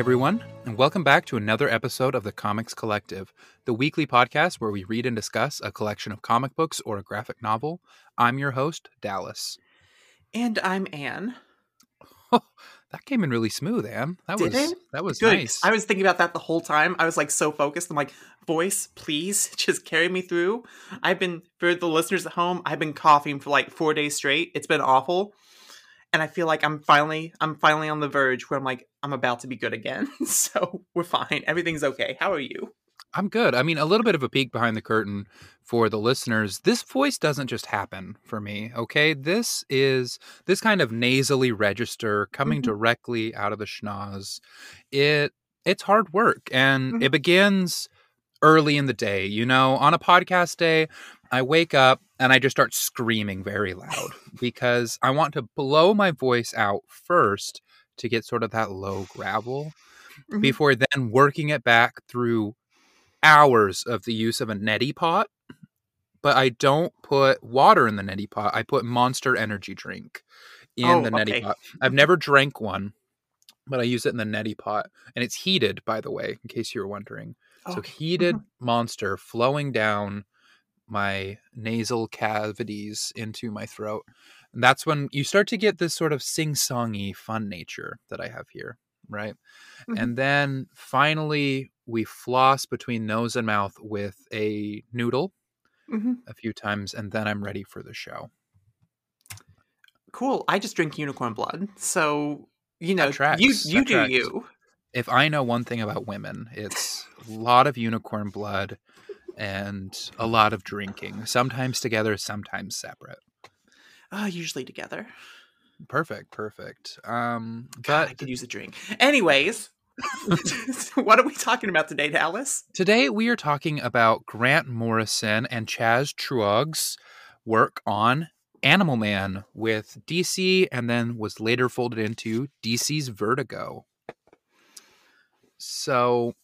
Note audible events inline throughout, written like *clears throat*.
Hey everyone, and welcome back to another episode of the Comics Collective, the weekly podcast where we read and discuss a collection of comic books or a graphic novel. I'm your host, Dallas. And I'm Anne. Oh, *laughs* that came in really smooth, Anne. That Did was it? that was Good. nice. I was thinking about that the whole time. I was like so focused. I'm like, voice, please *laughs* just carry me through. I've been, for the listeners at home, I've been coughing for like four days straight. It's been awful. And I feel like I'm finally, I'm finally on the verge where I'm like, I'm about to be good again. *laughs* so we're fine. Everything's okay. How are you? I'm good. I mean, a little bit of a peek behind the curtain for the listeners. This voice doesn't just happen for me, okay? This is this kind of nasally register coming Mhm. directly out of the schnoz. It it's hard work and Mhm. it begins early in the day, you know, on a podcast day, I wake up and I just start screaming very loud because I want to blow my voice out first to get sort of that low gravel Mhm. before then working it back through hours of the use of a neti pot. But I don't put water in the neti pot. I put Monster Energy drink in Oh, the neti okay. pot. I've never drank one, but I use it in the neti pot, and it's heated, by the way, in case you were wondering. So Okay. heated Mhm. Monster flowing down my nasal cavities into my throat. And that's when you start to get this sort of sing-songy fun nature that I have here, right? Mhm. And then finally we floss between nose and mouth with a noodle Mhm. a few times and then I'm ready for the show. Cool. I just drink unicorn blood. So, you know, you, you That do tracks. you. If I know one thing about women, it's a lot of unicorn blood and a lot of drinking, sometimes together, sometimes separate. Uh, usually together. Perfect, perfect. Um God, I could use a drink. Anyways, *laughs* what are we talking about today, Dallas? Today we are talking about Grant Morrison and Chaz Truog's work on Animal Man with DC and then was later folded into DC's Vertigo. So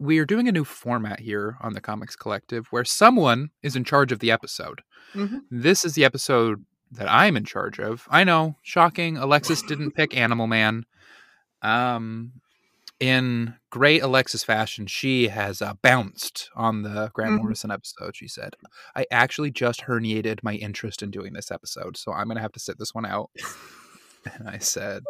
we are doing a new format here on the Comics Collective where someone is in charge of the episode. Mhm. This is the episode that I'm in charge of. I know, shocking. Alexis didn't *laughs* pick Animal Man. Um, in great Alexis fashion, she has uh, bounced on the Grant Mhm. Morrison episode. She said, I actually just herniated my interest in doing this episode, so I'm going to have to sit this one out. *laughs* and I said,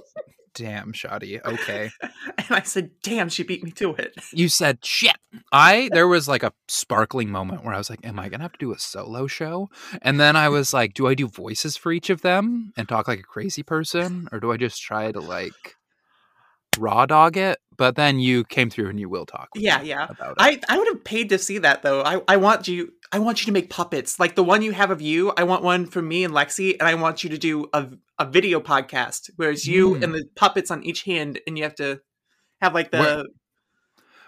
Damn, Shoddy. *laughs* Okay. And I said, damn, she beat me to it. You said, Shit. I, there was like a sparkling moment where I was like, Am I going to have to do a solo show? And then I was like, Do I do voices for each of them and talk like a crazy person? Or do I just try to like raw dog it? But then you came through and you will talk. Yeah, yeah. I, I would have paid to see that though. I, I want you I want you to make puppets. Like the one you have of you, I want one for me and Lexi, and I want you to do a, a video podcast where it's you Mm. and the puppets on each hand and you have to have like the Where-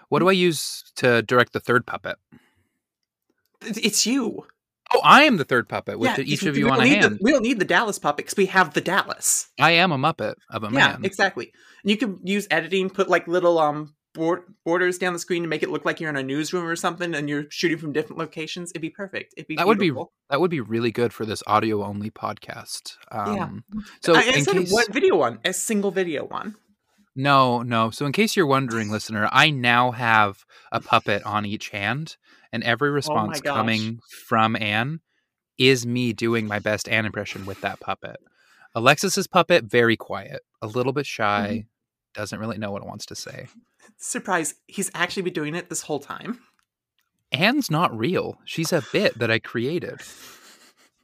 What do I use to direct the third puppet? it's you. Oh, I am the third puppet with Yeah, each of you on a need the- hand. we don't need the Dallas puppet because we have the Dallas. I am a Muppet of a Yeah, man. exactly. And you can use editing, put like little um board, borders down the screen to make it look like you're in a newsroom or something, and you're shooting from different locations. It'd be perfect. It'd be That would be that would be really good for this audio only podcast. Yeah. Um, So I, I in said case one video one, a single video one. no, no. So in case you're wondering, listener, I now have a puppet on each hand, and every response gosh. coming from Anne is me doing my best Anne impression with that puppet. Alexis's puppet very quiet, a little bit shy, Mm-hmm. doesn't really know what it wants to say. Surprise! He's actually been doing it this whole time. Anne's not real. She's a bit that I created.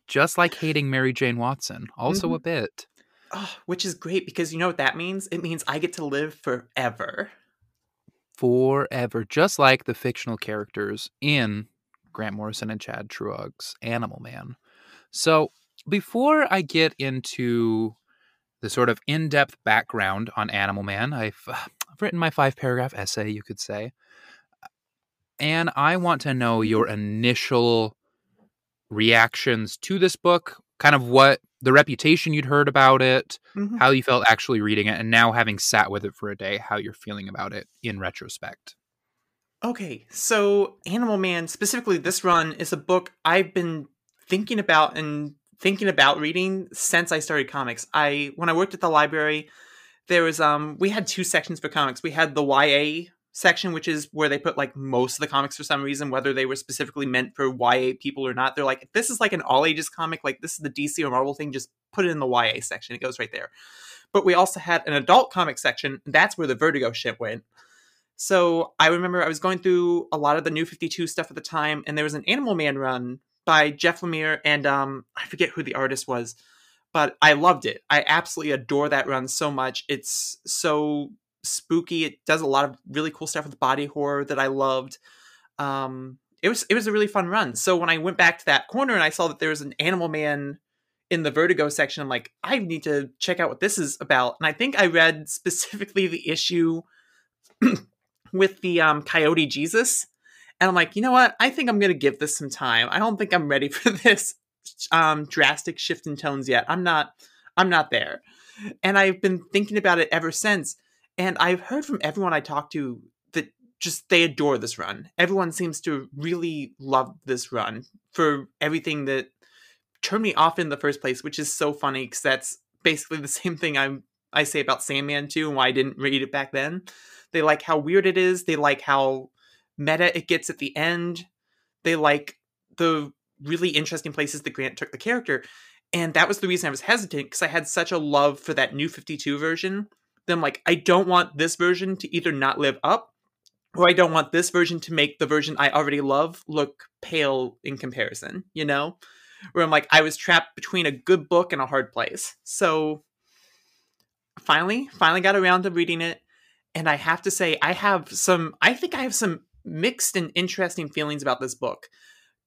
Just like hating Mary Jane Watson, also a bit. Oh, which is great because you know what that means? It means I get to live forever. Forever. Just like the fictional characters in Grant Morrison and Chaz Truog's Animal Man. So before I get into the sort of in depth background on Animal Man, I've, uh, I've written my five paragraph essay, you could say. And I want to know your initial reactions to this book, kind of what the reputation you'd heard about it, Mhm. how you felt actually reading it, and now having sat with it for a day, how you're feeling about it in retrospect. Okay, so Animal Man, specifically this run, is a book I've been thinking about and thinking about reading since I started comics. I when I worked at the library, there was um we had two sections for comics. We had the YA section, which is where they put like most of the comics for some reason, whether they were specifically meant for YA people or not. They're like, this is like an all ages comic, like this is the DC or Marvel thing, just put it in the YA section. It goes right there. But we also had an adult comic section. That's where the Vertigo shit went. So I remember I was going through a lot of the New 52 stuff at the time, and there was an Animal Man run by Jeff Lemire, and um, I forget who the artist was, but I loved it. I absolutely adore that run so much. It's so spooky. It does a lot of really cool stuff with body horror that I loved. Um, it was it was a really fun run. So when I went back to that corner and I saw that there was an Animal Man in the Vertigo section, I'm like, I need to check out what this is about. And I think I read *laughs* specifically the issue *clears throat* with the um, Coyote Jesus, and I'm like, you know what? I think I'm gonna give this some time. I don't think I'm ready *laughs* for this um, drastic shift in tones yet. I'm not. I'm not there. And I've been thinking about it ever since. And I've heard from everyone I talk to that just they adore this run. Everyone seems to really love this run for everything that turned me off in the first place, which is so funny because that's basically the *laughs* same thing I'm I say about Sandman too, and why I didn't read it back then. They like how weird it is. They like how meta it gets at the end. They like the really interesting places that Grant took the character. And that was the reason I was hesitant because I had such a love for that new 52 version then like I don't want this version to either not live up or I don't want this version to make the version I already love look pale in comparison, you know? Where I'm like, I was trapped between a good book and a hard place. So finally, finally got around to reading it. And I have to say, I have some, I think I have some mixed and interesting feelings about this book.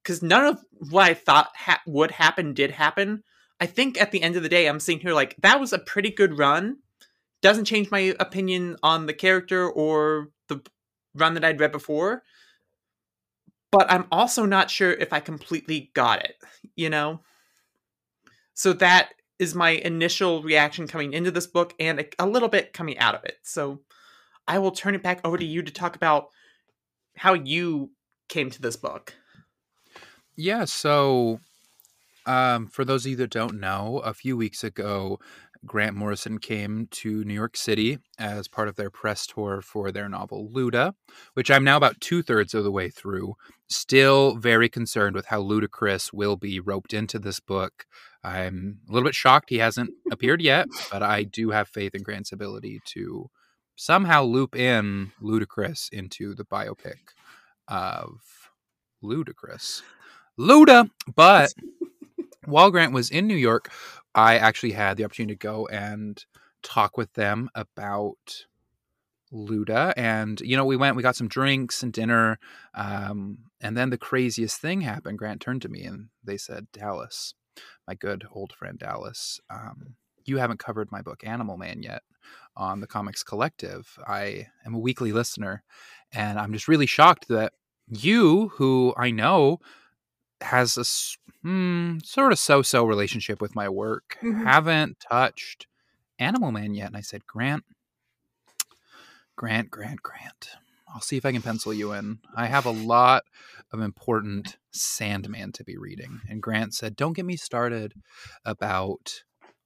Because none of what I thought ha- would happen did happen. I think at the end of the day, I'm sitting here like, that was a pretty good run doesn't change my opinion on the character or the run that I'd read before. But I'm also not sure if I completely got it, you know? So that is my initial reaction coming into this book and a, a little bit coming out of it. So I will turn it back over to you to talk about how you came to this book. Yeah, so um, for those of you that don't know, a few weeks ago, Grant Morrison came to New York City as part of their press tour for their novel Luda, which I'm now about two thirds of the way through. Still very concerned with how Ludacris will be roped into this book. I'm a little bit shocked he hasn't appeared yet, but I do have faith in Grant's ability to somehow loop in Ludacris into the biopic of Ludacris. Luda, but *laughs* while Grant was in New York, I actually had the opportunity to go and talk with them about Luda. And, you know, we went, we got some drinks and dinner. Um, and then the craziest thing happened. Grant turned to me and they said, Dallas, my good old friend Dallas, um, you haven't covered my book Animal Man yet on the Comics Collective. I am a weekly listener. And I'm just really shocked that you, who I know has a hmm, sort of so-so relationship with my work. Mm-hmm. Haven't touched Animal Man yet, and I said, Grant, Grant, Grant, Grant. I'll see if I can pencil you in. I have a lot of important Sandman to be reading. And Grant said, Don't get me started about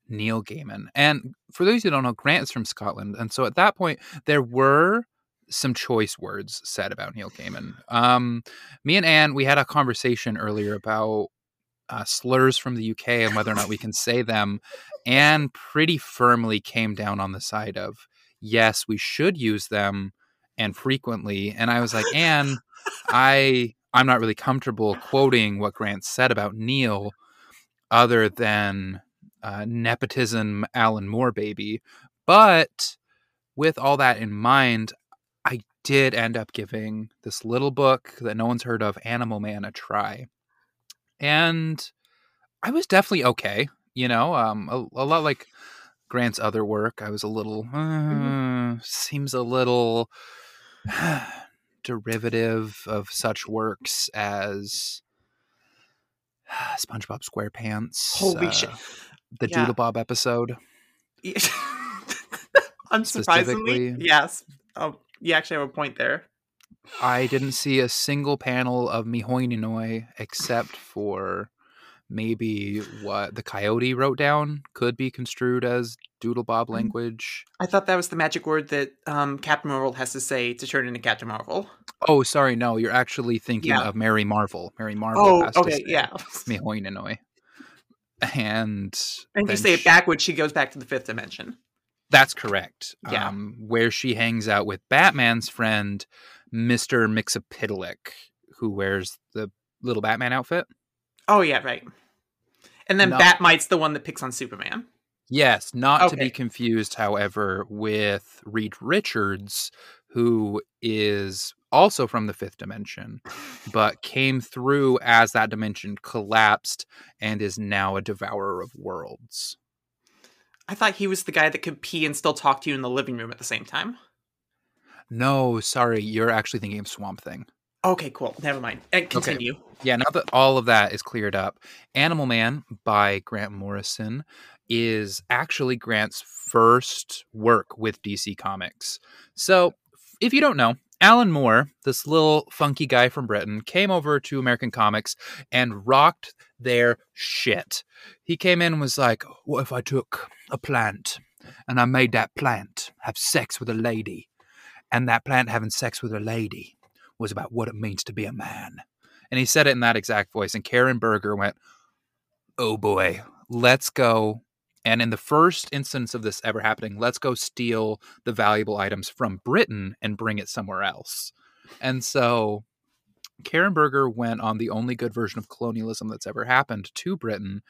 Neil Gaiman. And for those who don't know, Grant is from Scotland. And so at that point, there were some choice words said about Neil Gaiman. Um, me and Anne, we had a conversation earlier about uh, slurs from the UK and whether or not we can say them. Anne pretty firmly came down on the side of yes, we should use them and frequently. And I was like, Anne, I I'm not really comfortable quoting what Grant said about Neil, other than uh, nepotism, Alan Moore baby. But with all that in mind, did end up giving this little book that no one's heard of, Animal Man, a try. And I was definitely okay, you know, um, a, a lot like Grant's other work. I was a little, uh, mm-hmm. seems a little *sighs* derivative of such works as *sighs* SpongeBob SquarePants. Holy uh, shit. The yeah. Doodlebob episode. *laughs* Unsurprisingly, yes. Oh, you actually have a point there. I didn't see a single panel of Mihoininoi except for maybe what the coyote wrote down could be construed as doodle bob Mm. language. I thought that was the magic word that um, Captain Marvel has to say to turn into Captain Marvel. Oh, sorry, no, you're actually thinking Yeah. of Mary Marvel. Mary Marvel Oh, has to okay, say yeah. *laughs* Mihoinanoi. And And if you say it backwards, she goes back to the fifth dimension. That's correct. Yeah. Um, where she hangs out with Batman's friend, Mr. Mxyzptlk, who wears the little Batman outfit. Oh yeah, right. And then No. Bat-Mite's the one that picks on Superman. Yes, not to be confused, however, with Reed Richards, who is also from the fifth dimension, but *laughs* came through as that dimension collapsed and is now a devourer of worlds. I thought he was the guy that could pee and still talk to you in the living room at the same time. No, sorry, you're actually thinking of Swamp Thing. Okay, cool. Never mind. Eh, and continue. Yeah, now that all of that is cleared up, Animal Man by Grant Morrison is actually Grant's first work with DC Comics. So, if you don't know, Alan Moore, this little funky guy from Britain, came over to American Comics and rocked their shit. He came in and was like, What if I took a plant and I made that plant have sex with a lady? And that plant having sex with a lady was about what it means to be a man. And he said it in that exact voice. And Karen Berger went, Oh boy, let's go. And in the first instance of this ever happening, let's go steal the valuable items from Britain and bring it somewhere else. And so Karen Berger went on the only good version of colonialism that's ever happened to Britain.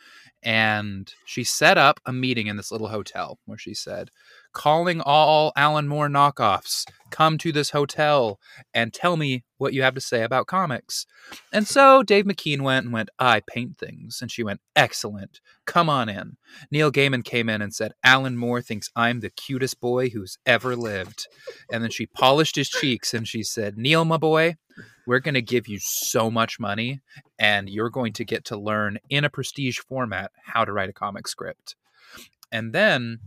And she set up a meeting in this little hotel where she said, calling all Alan Moore knockoffs, come to this hotel and tell me what you have to say about comics. And so Dave McKean went and went, I paint things. And she went, Excellent. Come on in. Neil Gaiman came in and said, Alan Moore thinks I'm the cutest boy who's ever lived. And then she polished his cheeks and she said, Neil, my boy, we're going to give you so much money and you're going to get to learn in a prestige format how to write a comic script. And then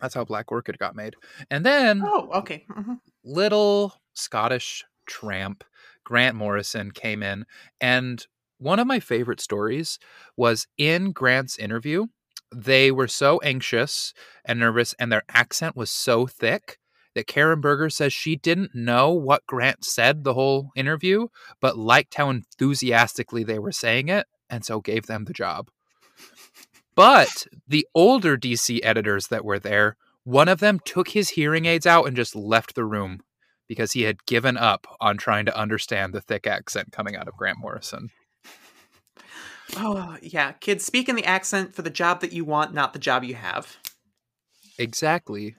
that's how Black Orchid got made. And then Oh, okay. hmm little Scottish tramp Grant Morrison came in and one of my favorite stories was in Grant's interview they were so anxious and nervous and their accent was so thick that Karen Berger says she didn't know what Grant said the whole interview but liked how enthusiastically they were saying it and so gave them the job but the older DC editors that were there one of them took his hearing aids out and just left the room because he had given up on trying to understand the thick accent coming out of Grant Morrison. Oh, yeah. Kids, speak in the accent for the job that you want, not the job you have. Exactly.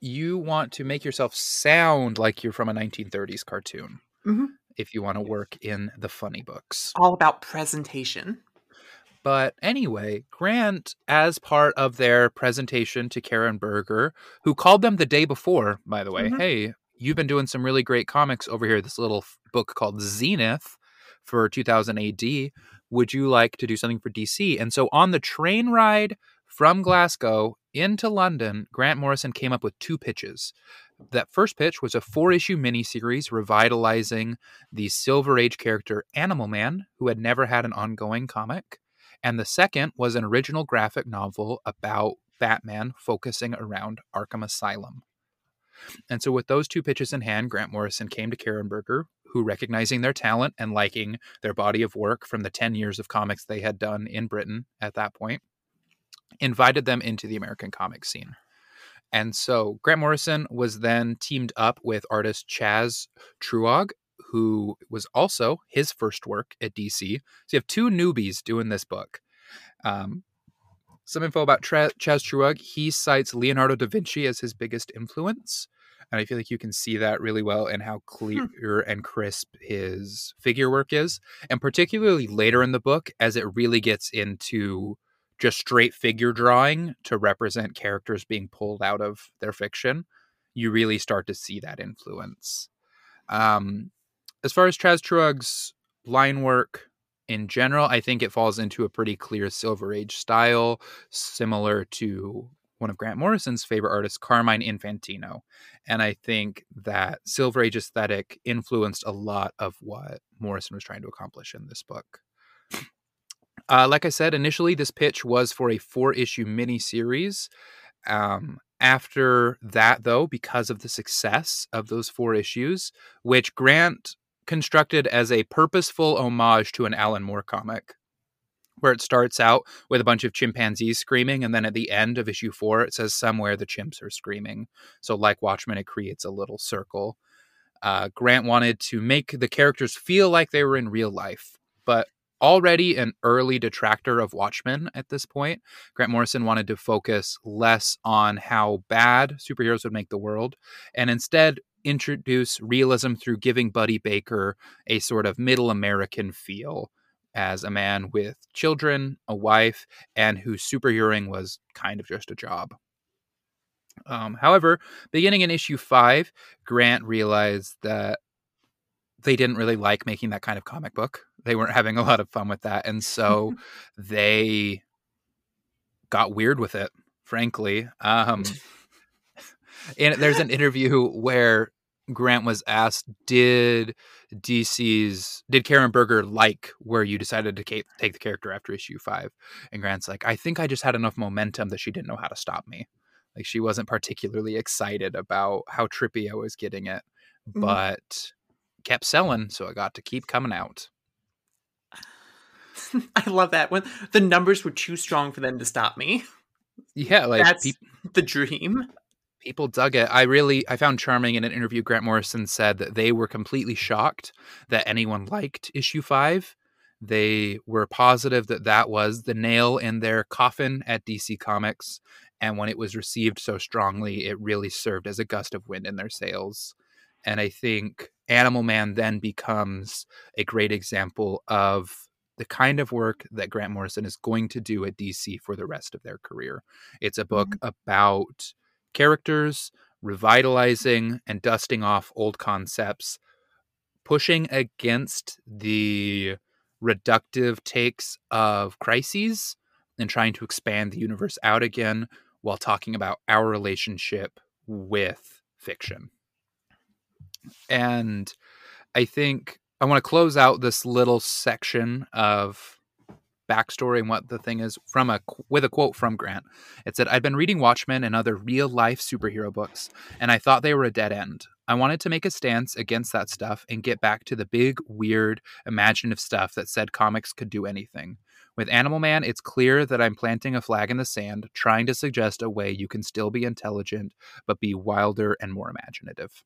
You want to make yourself sound like you're from a 1930s cartoon Mhm. if you want to work in the funny books. All about presentation. But anyway, Grant, as part of their presentation to Karen Berger, who called them the day before, by the way, Mhm. hey, you've been doing some really great comics over here, this little book called Zenith for 2000 AD. Would you like to do something for DC? And so on the train ride from Glasgow into London, Grant Morrison came up with two pitches. That first pitch was a four issue miniseries revitalizing the Silver Age character Animal Man, who had never had an ongoing comic. And the second was an original graphic novel about Batman focusing around Arkham Asylum. And so, with those two pitches in hand, Grant Morrison came to Karen Berger, who, recognizing their talent and liking their body of work from the 10 years of comics they had done in Britain at that point, invited them into the American comic scene. And so, Grant Morrison was then teamed up with artist Chaz Truog, who was also his first work at DC. So, you have two newbies doing this book. Um, some info about Tra- Chaz Truog. He cites Leonardo da Vinci as his biggest influence. And I feel like you can see that really well in how clear and crisp his figure work is. And particularly later in the book, as it really gets into just straight figure drawing to represent characters being pulled out of their fiction, you really start to see that influence. Um, as far as Chaz Truog's line work, in general, I think it falls into a pretty clear Silver Age style, similar to one of Grant Morrison's favorite artists, Carmine Infantino. And I think that Silver Age aesthetic influenced a lot of what Morrison was trying to accomplish in this book. Uh, like I said, initially this pitch was for a four issue miniseries. Um, after that, though, because of the success of those four issues, which Grant constructed as a purposeful homage to an Alan Moore comic, where it starts out with a bunch of chimpanzees screaming, and then at the end of issue four, it says somewhere the chimps are screaming. So, like Watchmen, it creates a little circle. Uh, Grant wanted to make the characters feel like they were in real life, but already an early detractor of Watchmen at this point, Grant Morrison wanted to focus less on how bad superheroes would make the world and instead introduce realism through giving Buddy Baker a sort of middle American feel as a man with children, a wife, and whose superheroing was kind of just a job. Um, however, beginning in issue five, Grant realized that they didn't really like making that kind of comic book. They weren't having a lot of fun with that. And so they got weird with it, frankly. Um, *laughs* and there's an interview where Grant was asked, "Did DC's did Karen Berger like where you decided to take the character after issue five? And Grant's like, "I think I just had enough momentum that she didn't know how to stop me. Like she wasn't particularly excited about how trippy I was getting it, mm-hmm. but kept selling, so I got to keep coming out." *laughs* I love that when the numbers were too strong for them to stop me. Yeah, like that's pe- the dream. People dug it. I really I found charming in an interview Grant Morrison said that they were completely shocked that anyone liked issue 5. They were positive that that was the nail in their coffin at DC Comics and when it was received so strongly it really served as a gust of wind in their sails. And I think Animal Man then becomes a great example of the kind of work that Grant Morrison is going to do at DC for the rest of their career. It's a book mm-hmm. about characters revitalizing and dusting off old concepts, pushing against the reductive takes of crises and trying to expand the universe out again while talking about our relationship with fiction. And I think I want to close out this little section of backstory and what the thing is from a with a quote from Grant. It said, "I'd been reading Watchmen and other real life superhero books, and I thought they were a dead end. I wanted to make a stance against that stuff and get back to the big, weird, imaginative stuff that said comics could do anything." With Animal Man, it's clear that I'm planting a flag in the sand, trying to suggest a way you can still be intelligent, but be wilder and more imaginative.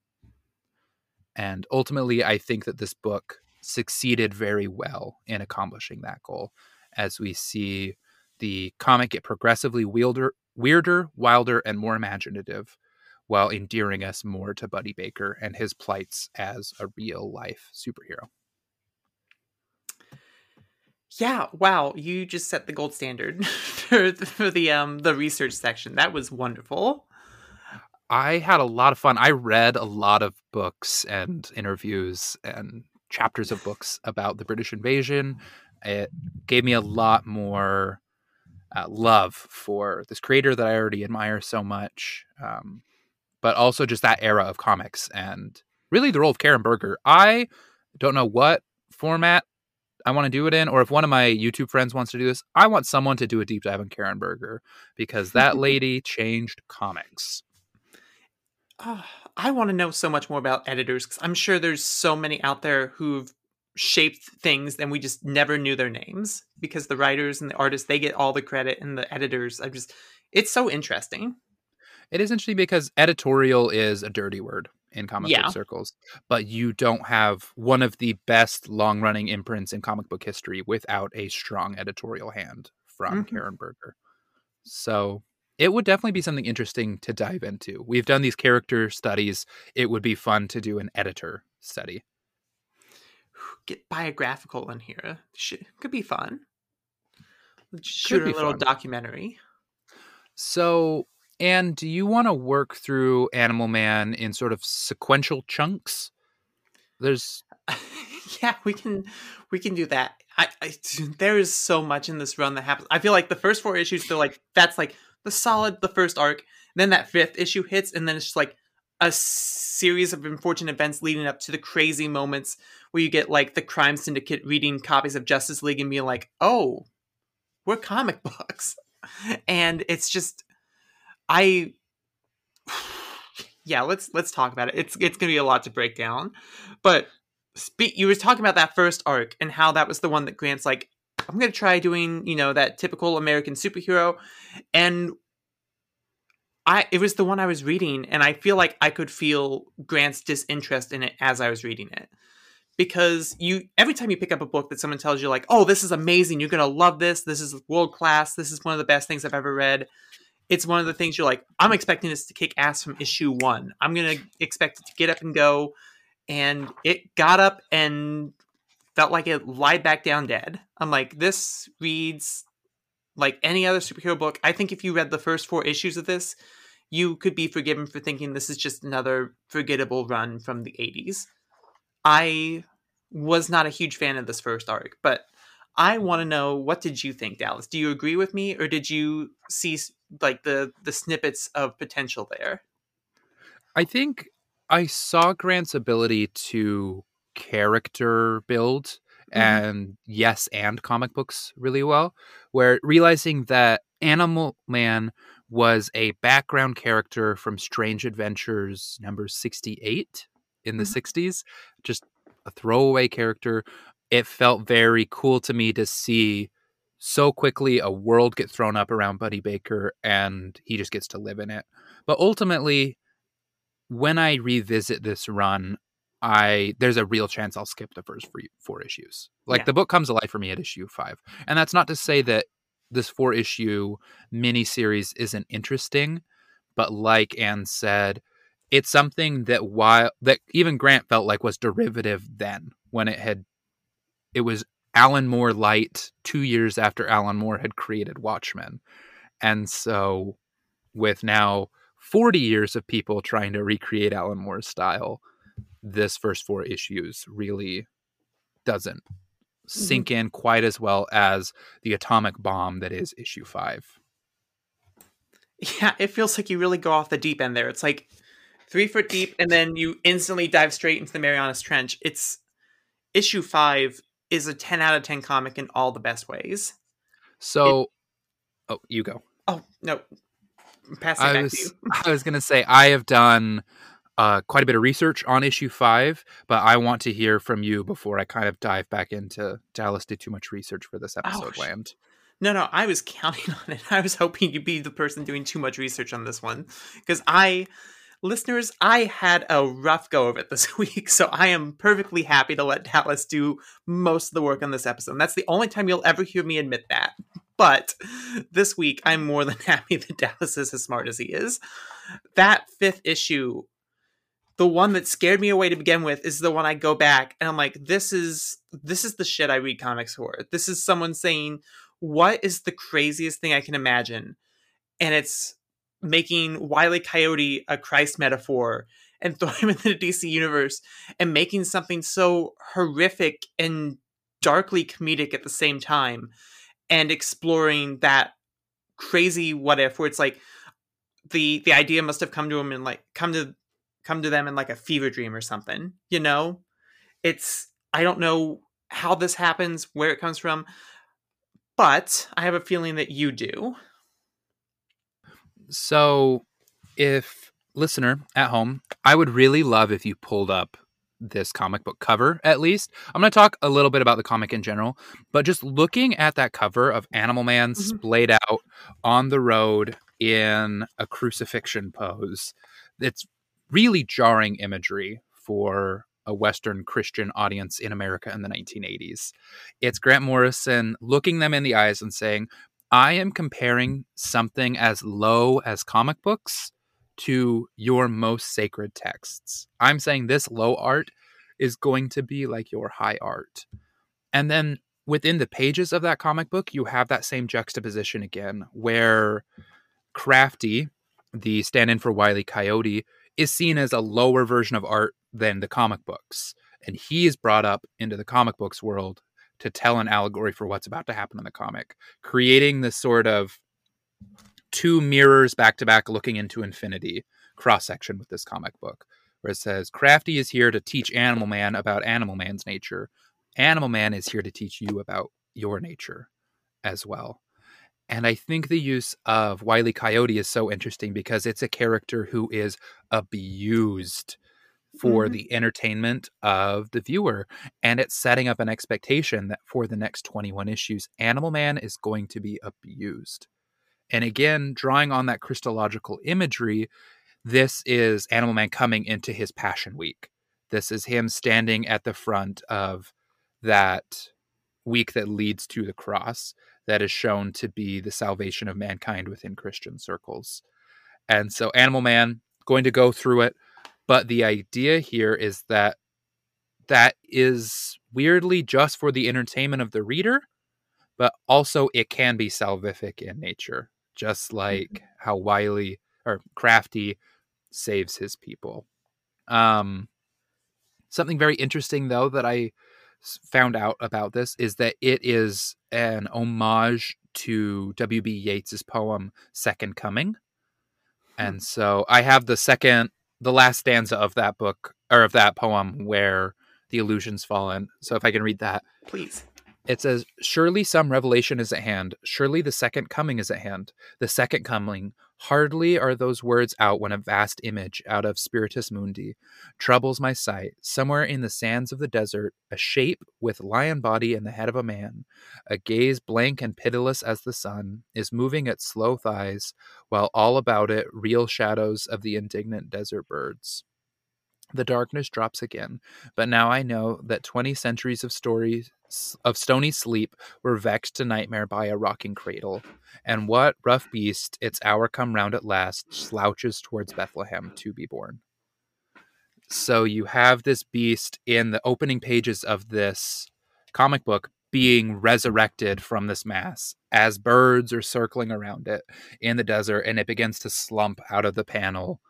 And ultimately, I think that this book succeeded very well in accomplishing that goal as we see the comic get progressively weirder, weirder, wilder, and more imaginative while endearing us more to Buddy Baker and his plights as a real life superhero. Yeah, wow, you just set the gold standard *laughs* for the, for the um the research section. That was wonderful. I had a lot of fun. I read a lot of books and interviews and chapters of books about the British invasion. It gave me a lot more uh, love for this creator that I already admire so much, um, but also just that era of comics and really the role of Karen Berger. I don't know what format I want to do it in, or if one of my YouTube friends wants to do this, I want someone to do a deep dive on Karen Berger because that *laughs* lady changed comics. Uh, I want to know so much more about editors because I'm sure there's so many out there who've shaped things and we just never knew their names because the writers and the artists they get all the credit and the editors I just it's so interesting. It is interesting because editorial is a dirty word in comic yeah. book circles, but you don't have one of the best long running imprints in comic book history without a strong editorial hand from mm-hmm. Karen Berger. So it would definitely be something interesting to dive into. We've done these character studies. It would be fun to do an editor study. Get biographical in here. Should, could be fun. Shoot a little fun. documentary. So, and do you want to work through Animal Man in sort of sequential chunks? There's *laughs* yeah, we can we can do that. I, I *laughs* there is so much in this run that happens. I feel like the first four issues they're like that's like the solid the first arc. Then that fifth issue hits, and then it's just like a series of unfortunate events leading up to the crazy moments where you get like the crime syndicate reading copies of Justice League and being like, "Oh, we're comic *laughs* books. And it's just I *sighs* yeah, let's let's talk about it. It's it's to be a lot to break down. But speak you were talking about that first arc and how that was the one that Grant's like I'm going to try doing, you know, that typical American superhero and I it was the one I was reading and I feel like I could feel Grant's disinterest in it as I was reading it. Because you every time you pick up a book that someone tells you like, "Oh, this is amazing. You're going to love this. This is world class. This is one of the best things I've ever read." It's one of the things you're like, "I'm expecting this to kick ass from issue 1. I'm going to expect it to get up and go." And it got up and felt like it lied back down dead. I'm like, this reads like any other superhero book. I think if you read the first four issues of this, you could be forgiven for thinking this is just another forgettable run from the 80s. I was not a huge fan of this first arc, but I want to know what did you think, Dallas? Do you agree with me or did you see like the the snippets of potential there? I think I saw Grant's ability to character build mm-hmm. and yes and comic books really well where realizing that Animal Man was a background character from Strange Adventures number 68 in the mm-hmm. 60s just a throwaway character it felt very cool to me to see so quickly a world get thrown up around Buddy Baker and he just gets to live in it. But ultimately, when I revisit this run, I there's a real chance I'll skip the first four, four issues. Like yeah. the book comes alive for me at issue five, and that's not to say that this four issue mini series isn't interesting, but like Anne said, it's something that while that even Grant felt like was derivative then when it had it was Alan Moore light two years after Alan Moore had created Watchmen, and so with now 40 years of people trying to recreate Alan Moore's style, this first four issues really doesn't mm-hmm. sink in quite as well as the atomic bomb that is issue five. Yeah, it feels like you really go off the deep end there. It's like three foot deep, and then you instantly dive straight into the Marianas Trench. It's issue five is a 10 out of 10 comic in all the best ways. So, it, oh, you go. Oh, no, passing I back was, to you. *laughs* I was going to say, I have done uh, quite a bit of research on issue five, but I want to hear from you before I kind of dive back into Dallas did too much research for this episode. Oh, land. No, no, I was *laughs* counting on it. I was hoping you'd be the person doing too much research on this one because I, listeners, I had a rough go of it this *laughs* week, so I am perfectly happy to let Dallas do most of the work on this episode. And that's the only time you'll ever hear me admit that. But this week, I'm more than *laughs* happy that Dallas is as smart as he is. That fifth issue, the one that scared me away to begin with, is the one I go back and I'm like, this is this is the shit I read comics for. This is someone saying, what is the craziest thing I can imagine? And it's making Wiley Coyote a Christ metaphor and *laughs* throwing him into the DC universe and making something so horrific and darkly comedic at the same time and exploring that crazy what if where it's like the the idea must have come to him and like come to come to them in like a fever dream or something you know it's i don't know how this happens where it comes from but i have a feeling that you do so if listener at home i would really love if you pulled up this comic book cover, at least. I'm going to talk a little bit about the comic in general, but just looking at that cover of Animal Man mm-hmm. splayed out on the road in a crucifixion pose, it's really jarring imagery for a Western Christian audience in America in the 1980s. It's Grant Morrison looking them in the eyes and saying, I am comparing something as low as comic books to your most sacred texts. I'm saying this low art is going to be like your high art. And then within the pages of that comic book, you have that same juxtaposition again, where Crafty, the stand in for Wiley Coyote, is seen as a lower version of art than the comic books. And he is brought up into the comic books world to tell an allegory for what's about to happen in the comic, creating this sort of two mirrors back to back looking into infinity cross section with this comic book, where it says, Crafty is here to teach Animal Man about Animal Man's nature. Animal Man is here to teach you about your nature as well. And I think the use of Wiley Coyote is so interesting because it's a character who is abused for Mhm. the entertainment of the viewer. And it's setting up an expectation that for the next 21 issues, Animal Man is going to be abused. And again, drawing on that Christological imagery, this is Animal Man coming into his Passion Week. This is him standing at the front of that week that leads to the cross that is shown to be the salvation of mankind within Christian circles. And so Animal Man going to go through it, but the idea here is that that is weirdly just for the entertainment of the reader, but also it can be salvific in nature, just like how Wiley or Crafty saves his people. Um, something very interesting though that I found out about this is that it is an homage to W.B. Yeats's poem Second Coming. Hmm. And so I have the second the last stanza of that book or of that poem where the illusions fall in. So if I can read that. Please. It says, Surely some revelation is at hand. Surely the second coming is at hand. The second coming. Hardly are those words out when a vast image out of Spiritus Mundi troubles my sight. Somewhere in the sands of the desert, a shape with lion body and the head of a man, a gaze blank and pitiless as the sun, is moving its slow thighs, while all about it reel shadows of the indignant desert birds. The darkness drops again, but now I know that twenty centuries of stories of stony sleep were vexed to nightmare by a rocking cradle. And what rough beast, its hour come round at last, slouches towards Bethlehem to be born. So you have this beast in the opening pages of this comic book being resurrected from this mass as birds are circling around it in the desert, and it begins to slump out of the panel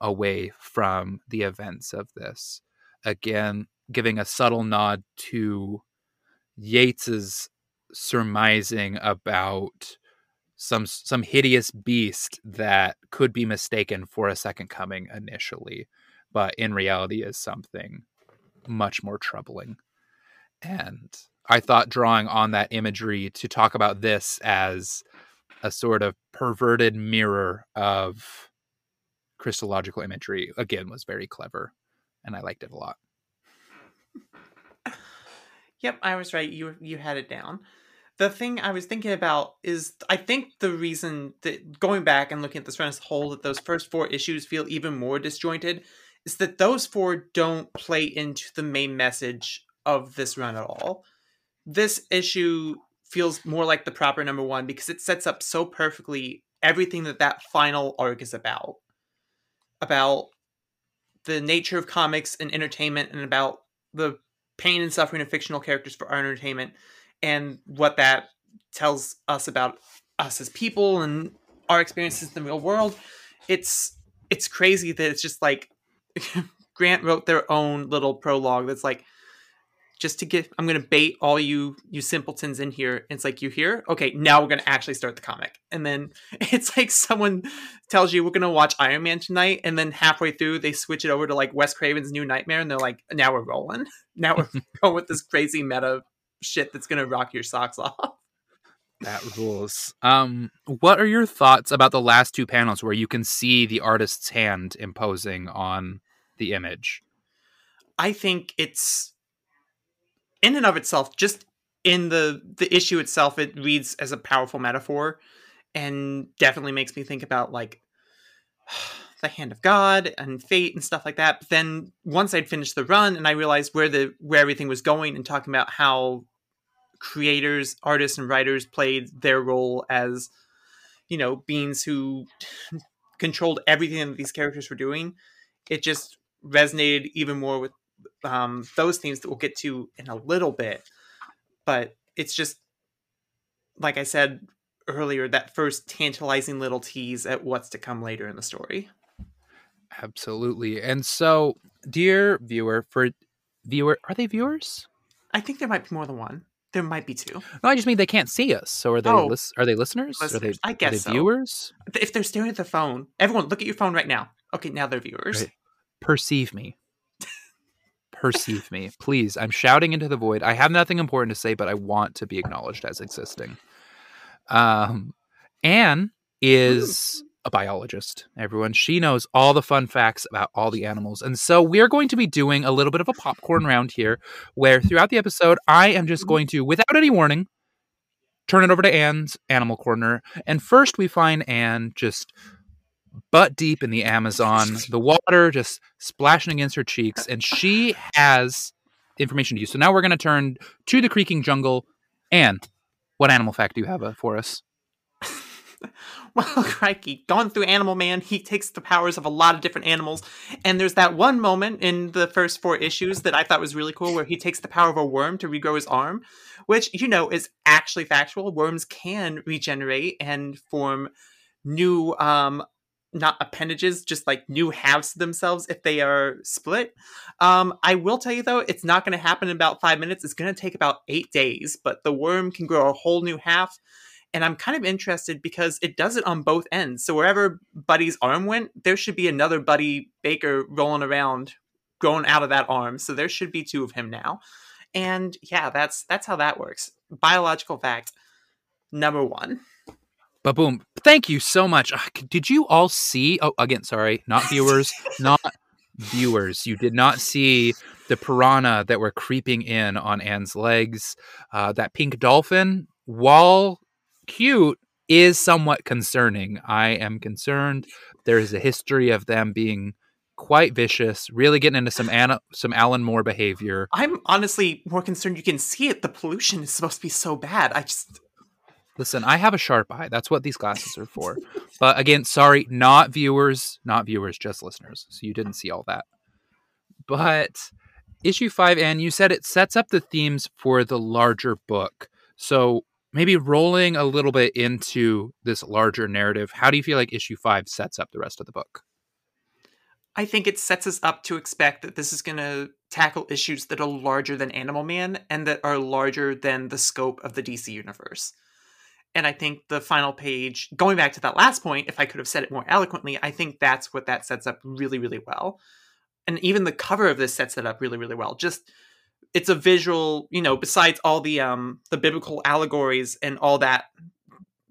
away from the events of this. Again, giving a subtle nod to Yeats's surmising about some some hideous beast that could be mistaken for a second coming initially, but in reality is something much more troubling. And I thought drawing on that imagery to talk about this as a sort of perverted mirror of Christological imagery again was very clever and I liked it a lot. Yep, I was right. You you had it down. The thing I was thinking about is I think the reason that going back and looking at this run as a whole that those first four issues feel even more disjointed is that those four don't play into the main message of this run at all. This issue feels more like the proper number one because it sets up so perfectly everything that that final arc is about about the nature of comics and entertainment and about the pain and suffering of fictional characters for our entertainment and what that tells us about us as people and our experiences in the real world. It's it's crazy that it's just like *laughs* grant wrote their own little prologue that's like just to get i'm gonna bait all you you simpletons in here. It's like you here okay now we're gonna actually start the comic. And then *laughs* it's like someone tells you we're gonna watch iron man tonight. And then halfway through they switch it over to like wes craven's new nightmare and they're like now we're rolling. *laughs* Now we're *laughs* going with this crazy meta shit that's gonna rock your socks off. That rules. Um, what are your thoughts about the last two panels where you can see the artist's hand imposing on the image? I think it's in and of itself, just in the the issue itself, it reads as a powerful metaphor, and definitely makes me think about like *sighs* the hand of God and fate and stuff like that. But then once I'd finished the run and I realized where the where everything was going and talking about how creators, artists, and writers played their role as you know beings who *sighs* controlled everything that these characters were doing, it just resonated even more with um, those themes that we'll get to in a little bit. But it's just, like I said earlier, that first tantalizing little tease at what's to come later in the story. Absolutely. And so, dear viewer, for viewer, are they viewers? I think there might be more than one. There might be two. No, I just mean they can't see us. So are they Oh. lis- are they listeners? Listeners. Are I they, guess are they so. viewers? If they're staring at the phone, everyone look at your phone right now. Okay, now they're viewers. Right. Perceive me. Perceive me. Please. I'm shouting into the void. I have nothing important to say, but I want to be acknowledged as existing. Um, Anne is a biologist, everyone. She knows all the fun facts about all the animals. And so we're going to be doing a little bit of a popcorn round here where throughout the episode, I am just going to, without any warning, turn it over to Anne's Animal Corner. And first, we find Anne just butt deep in the Amazon, *laughs* the water just splashing against her cheeks, and she has information to use. So now we're going to turn to the creaking jungle. Anne, what animal fact do you have uh, for us? *laughs* well, crikey, gone through Animal Man, he takes the powers of a lot of different animals. And there's that one moment in the first four issues that I thought was really cool where he takes the power of a worm to regrow his arm, which, you know, is actually factual. Worms can regenerate and form new um not appendages, just like new halves to themselves if they are split. Um, I will tell you though, it's not going to happen in about five minutes. It's going to take about eight days, but the worm can grow a whole new half. And I'm kind of interested because it does it on both ends. So wherever Buddy's arm went, there should be another Buddy Baker rolling around, growing out of that arm. So there should be two of him now. And yeah, that's that's how that works. Biological fact number one. But boom, thank you so much. Uh, did you all see? Oh, again, sorry, not *laughs* viewers, not viewers. You did not see the piranha that were creeping in on Anne's legs. Uh, that pink dolphin, while cute, is somewhat concerning. I am concerned. There is a history of them being quite vicious, really getting into some Anna, some Alan Moore behavior. I'm honestly more concerned. You can see it. The pollution is supposed to be so bad. I just Listen, I have a sharp eye. That's what these glasses are for. but again, sorry, not viewers, not viewers, just listeners. So you didn't see all that. But issue five, and you said it sets up the themes for the larger book. So maybe rolling a little bit into this larger narrative, how do you feel like issue five sets up the rest of the book? I think it sets us up to expect that this is going to tackle issues that are larger than Animal Man and that are larger than the scope of the DC universe. And I think the final page, going back to that last point, if I could have said it more eloquently, I think that's what that sets up really, really well. And even the cover of this sets it up really, really well. Just it's a visual, you know, besides all the um the biblical allegories and all that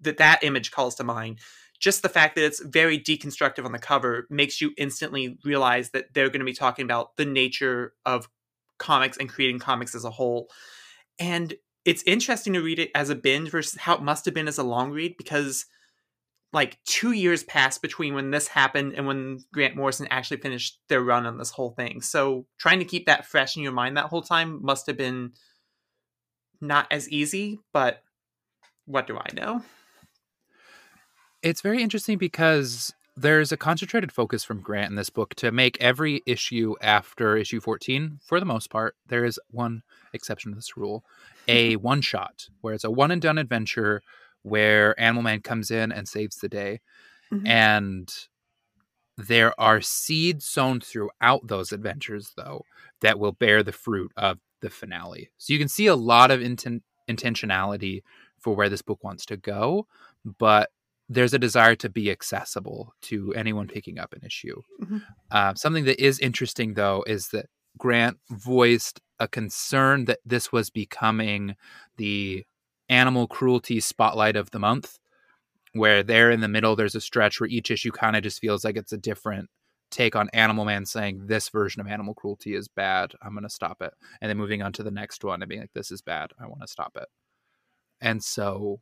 that that image calls to mind, just the fact that it's very deconstructive on the cover makes you instantly realize that they're going to be talking about the nature of comics and creating comics as a whole. And it's interesting to read it as a binge versus how it must have been as a long read because like two years passed between when this happened and when Grant Morrison actually finished their run on this whole thing. So trying to keep that fresh in your mind that whole time must have been not as easy, but what do I know? It's very interesting because there's a concentrated focus from Grant in this book to make every issue after issue 14, for the most part, there is one exception to this rule, a *laughs* one shot where it's a one and done adventure where Animal Man comes in and saves the day. Mm-hmm. And there are seeds sown throughout those adventures, though, that will bear the fruit of the finale. So you can see a lot of inten- intentionality for where this book wants to go, but there's a desire to be accessible to anyone picking up an issue. Mm-hmm. Uh, something that is interesting, though, is that Grant voiced a concern that this was becoming the animal cruelty spotlight of the month, where there in the middle, there's a stretch where each issue kind of just feels like it's a different take on Animal Man saying this version of animal cruelty is bad. I'm going to stop it. And then moving on to the next one and being like, this is bad. I want to stop it. And so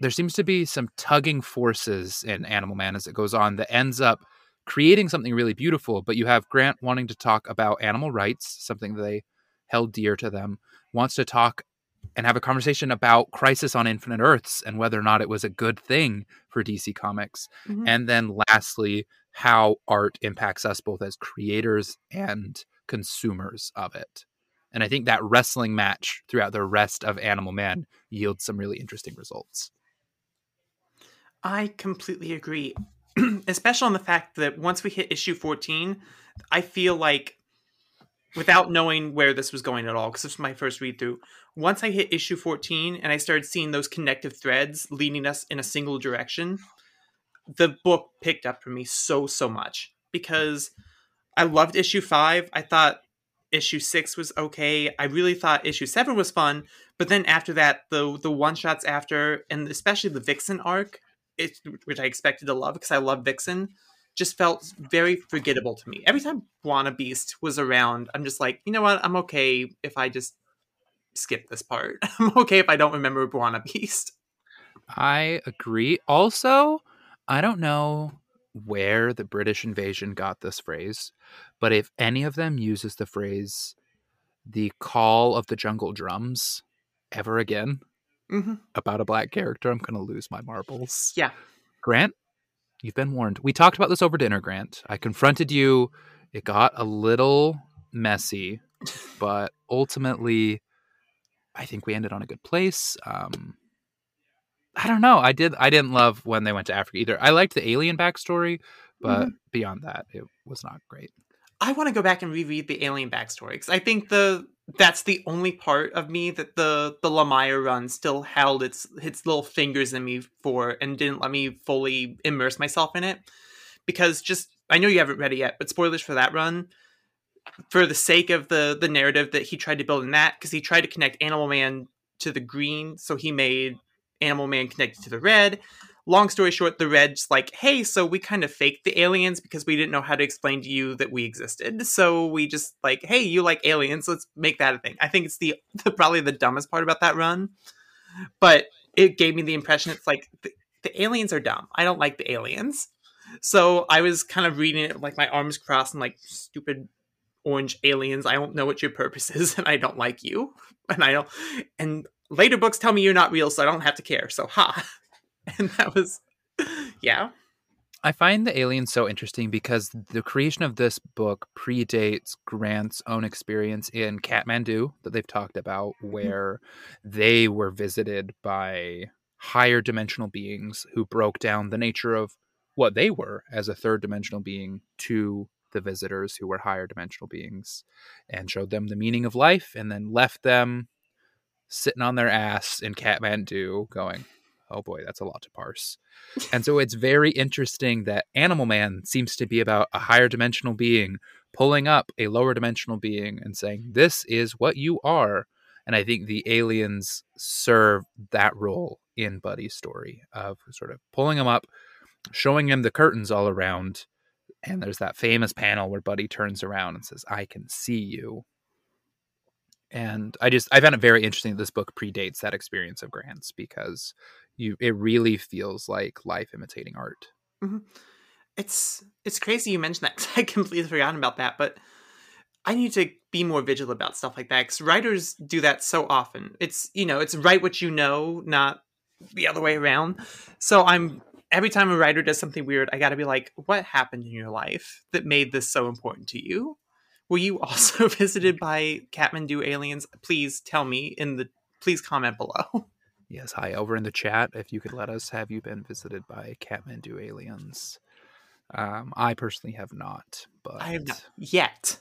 there seems to be some tugging forces in Animal Man as it goes on that ends up creating something really beautiful. But you have Grant wanting to talk about animal rights, something they held dear to them, wants to talk and have a conversation about Crisis on Infinite Earths and whether or not it was a good thing for DC Comics. Mm-hmm. And then lastly, how art impacts us both as creators and consumers of it. And I think that wrestling match throughout the rest of Animal Man yields some really interesting results. I completely agree. *clears throat* Especially on the fact that once we hit issue 14, I feel like without knowing where this was going at all, because this was my first read through, once I hit issue 14 and I started seeing those connective threads leading us in a single direction, the book picked up for me so, so much because I loved issue five. I thought issue six was okay. I really thought issue seven was fun, but then after that, the the one shots after, and especially the Vixen arc, which I expected to love because I love Vixen, just felt very forgettable to me. Every time B'wana Beast was around, I'm just like, you know what? I'm okay if I just skip this part. *laughs* I'm okay if I don't remember B'wana Beast. I agree. Also, I don't know where the British invasion got this phrase, but if any of them uses the phrase the call of the jungle drums ever again hmm about a black character, I'm going to lose my marbles. Yeah. Grant, you've been warned. We talked about this over dinner, Grant. I confronted you. It got a little messy, but ultimately, I think we ended on a good place. Um, I don't know. I did. I didn't love when they went to Africa either. I liked the alien backstory, but beyond that, it was not great. I want to go back and reread the alien backstory because I think the that's the only part of me that the the Lemire run still held its its little fingers in me for and didn't let me fully immerse myself in it. Because just I know you haven't read it yet, but spoilers for that run. For the sake of the the narrative that he tried to build in that, because he tried to connect Animal Man to the green, so he made Animal Man connected to the red. Long story short, the red's like, hey, so we kind of faked the aliens because we didn't know how to explain to you that we existed. So we just like, hey, you like aliens, let's make that a thing. I think it's the, *laughs* the probably the dumbest part about that run, but it gave me the impression it's like the, the aliens are dumb. I don't like the aliens. So I was kind of reading it like my arms crossed and like stupid orange aliens. I don't know what your purpose is, *laughs* and I don't like you, and I don't. And later books tell me you're not real, so I don't have to care. So ha. *laughs* *laughs* And that was, yeah. I find the aliens so interesting because the creation of this book predates Grant's own experience in Kathmandu that they've talked about, mm-hmm. where they were visited by higher dimensional beings who broke down the nature of what they were as a third dimensional being to the visitors who were higher dimensional beings and showed them the meaning of life and then left them sitting on their ass in Kathmandu going, oh boy, that's a lot to parse. And so it's very interesting that Animal Man seems to be about a higher dimensional being pulling up a lower dimensional being and saying, This is what you are. And I think the aliens serve that role in Buddy's story of sort of pulling him up, showing him the curtains all around. And there's that famous panel where Buddy turns around and says, I can see you. And I just I found it very interesting that this book predates that experience of Grant's because you it really feels like life imitating art. Mm-hmm. It's it's crazy you mentioned that *laughs* I completely forgot about that, but I need to be more vigilant about stuff like that because writers do that so often. It's you know it's write what you know, not the other way around. So I'm every time a writer does something weird, I got to be like, what happened in your life that made this so important to you? Were you *laughs* also visited by Kathmandu aliens? Please tell me in the please comment below. *laughs* Yes, hi over in the chat. If you could let us, have you been visited by Kathmandu aliens? Um, I personally have not, but I have not yet.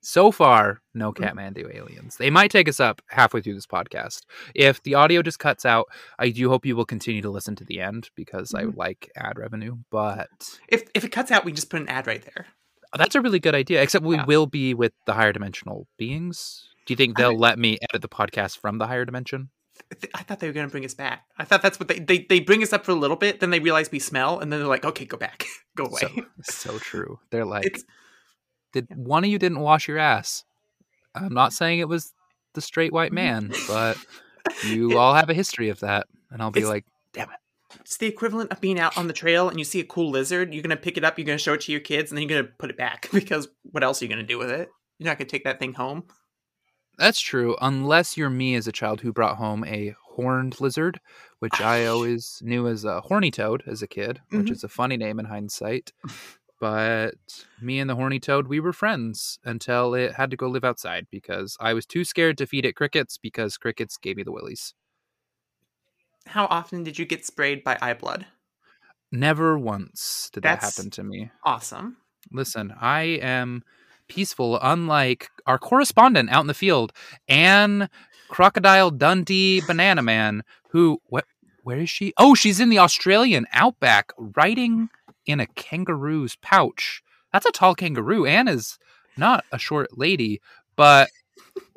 so far, no Mm. Kathmandu aliens. They might take us up halfway through this podcast. If the audio just cuts out, I do hope you will continue to listen to the end because I Mhm. would like ad revenue. But If if it cuts out, we just put an ad right there. that's a really good idea. Except we Yeah. will be with the higher dimensional beings. Do you think they'll let me edit the podcast from the higher dimension? I th- I thought they were going to bring us back. I thought that's what they, they they bring us up for a little bit, then they realize we smell, and then they're like, okay, go back, *laughs* go away. So, *laughs* so true. They're like, It's- did one of you didn't wash your ass? I'm not saying it was the straight white mm-hmm. man, but *laughs* you It- all have a history of that, and I'll be like, damn it. it's the equivalent of being out on the trail and you see a cool lizard. You're going to pick it up, you're going to show it to your kids, and then you're going to put it back because what else are you going to do with it? You're not going to take that thing home. That's true, unless you're me as a child who brought home a horned lizard, which I always knew as a horny toad as a kid, which Mhm. is a funny name in hindsight. *laughs* But me and the horny toad, we were friends until it had to go live outside because I was too scared to feed it crickets because crickets gave me the willies. How often did you get sprayed by eye blood? Never once did that happen to me. Awesome. Listen, I am peaceful, unlike our correspondent out in the field, Anne Crocodile Dundee Banana Man, who what where is she? Oh, she's in the Australian outback, riding in a kangaroo's pouch. That's a tall kangaroo. Anne is not a short lady, But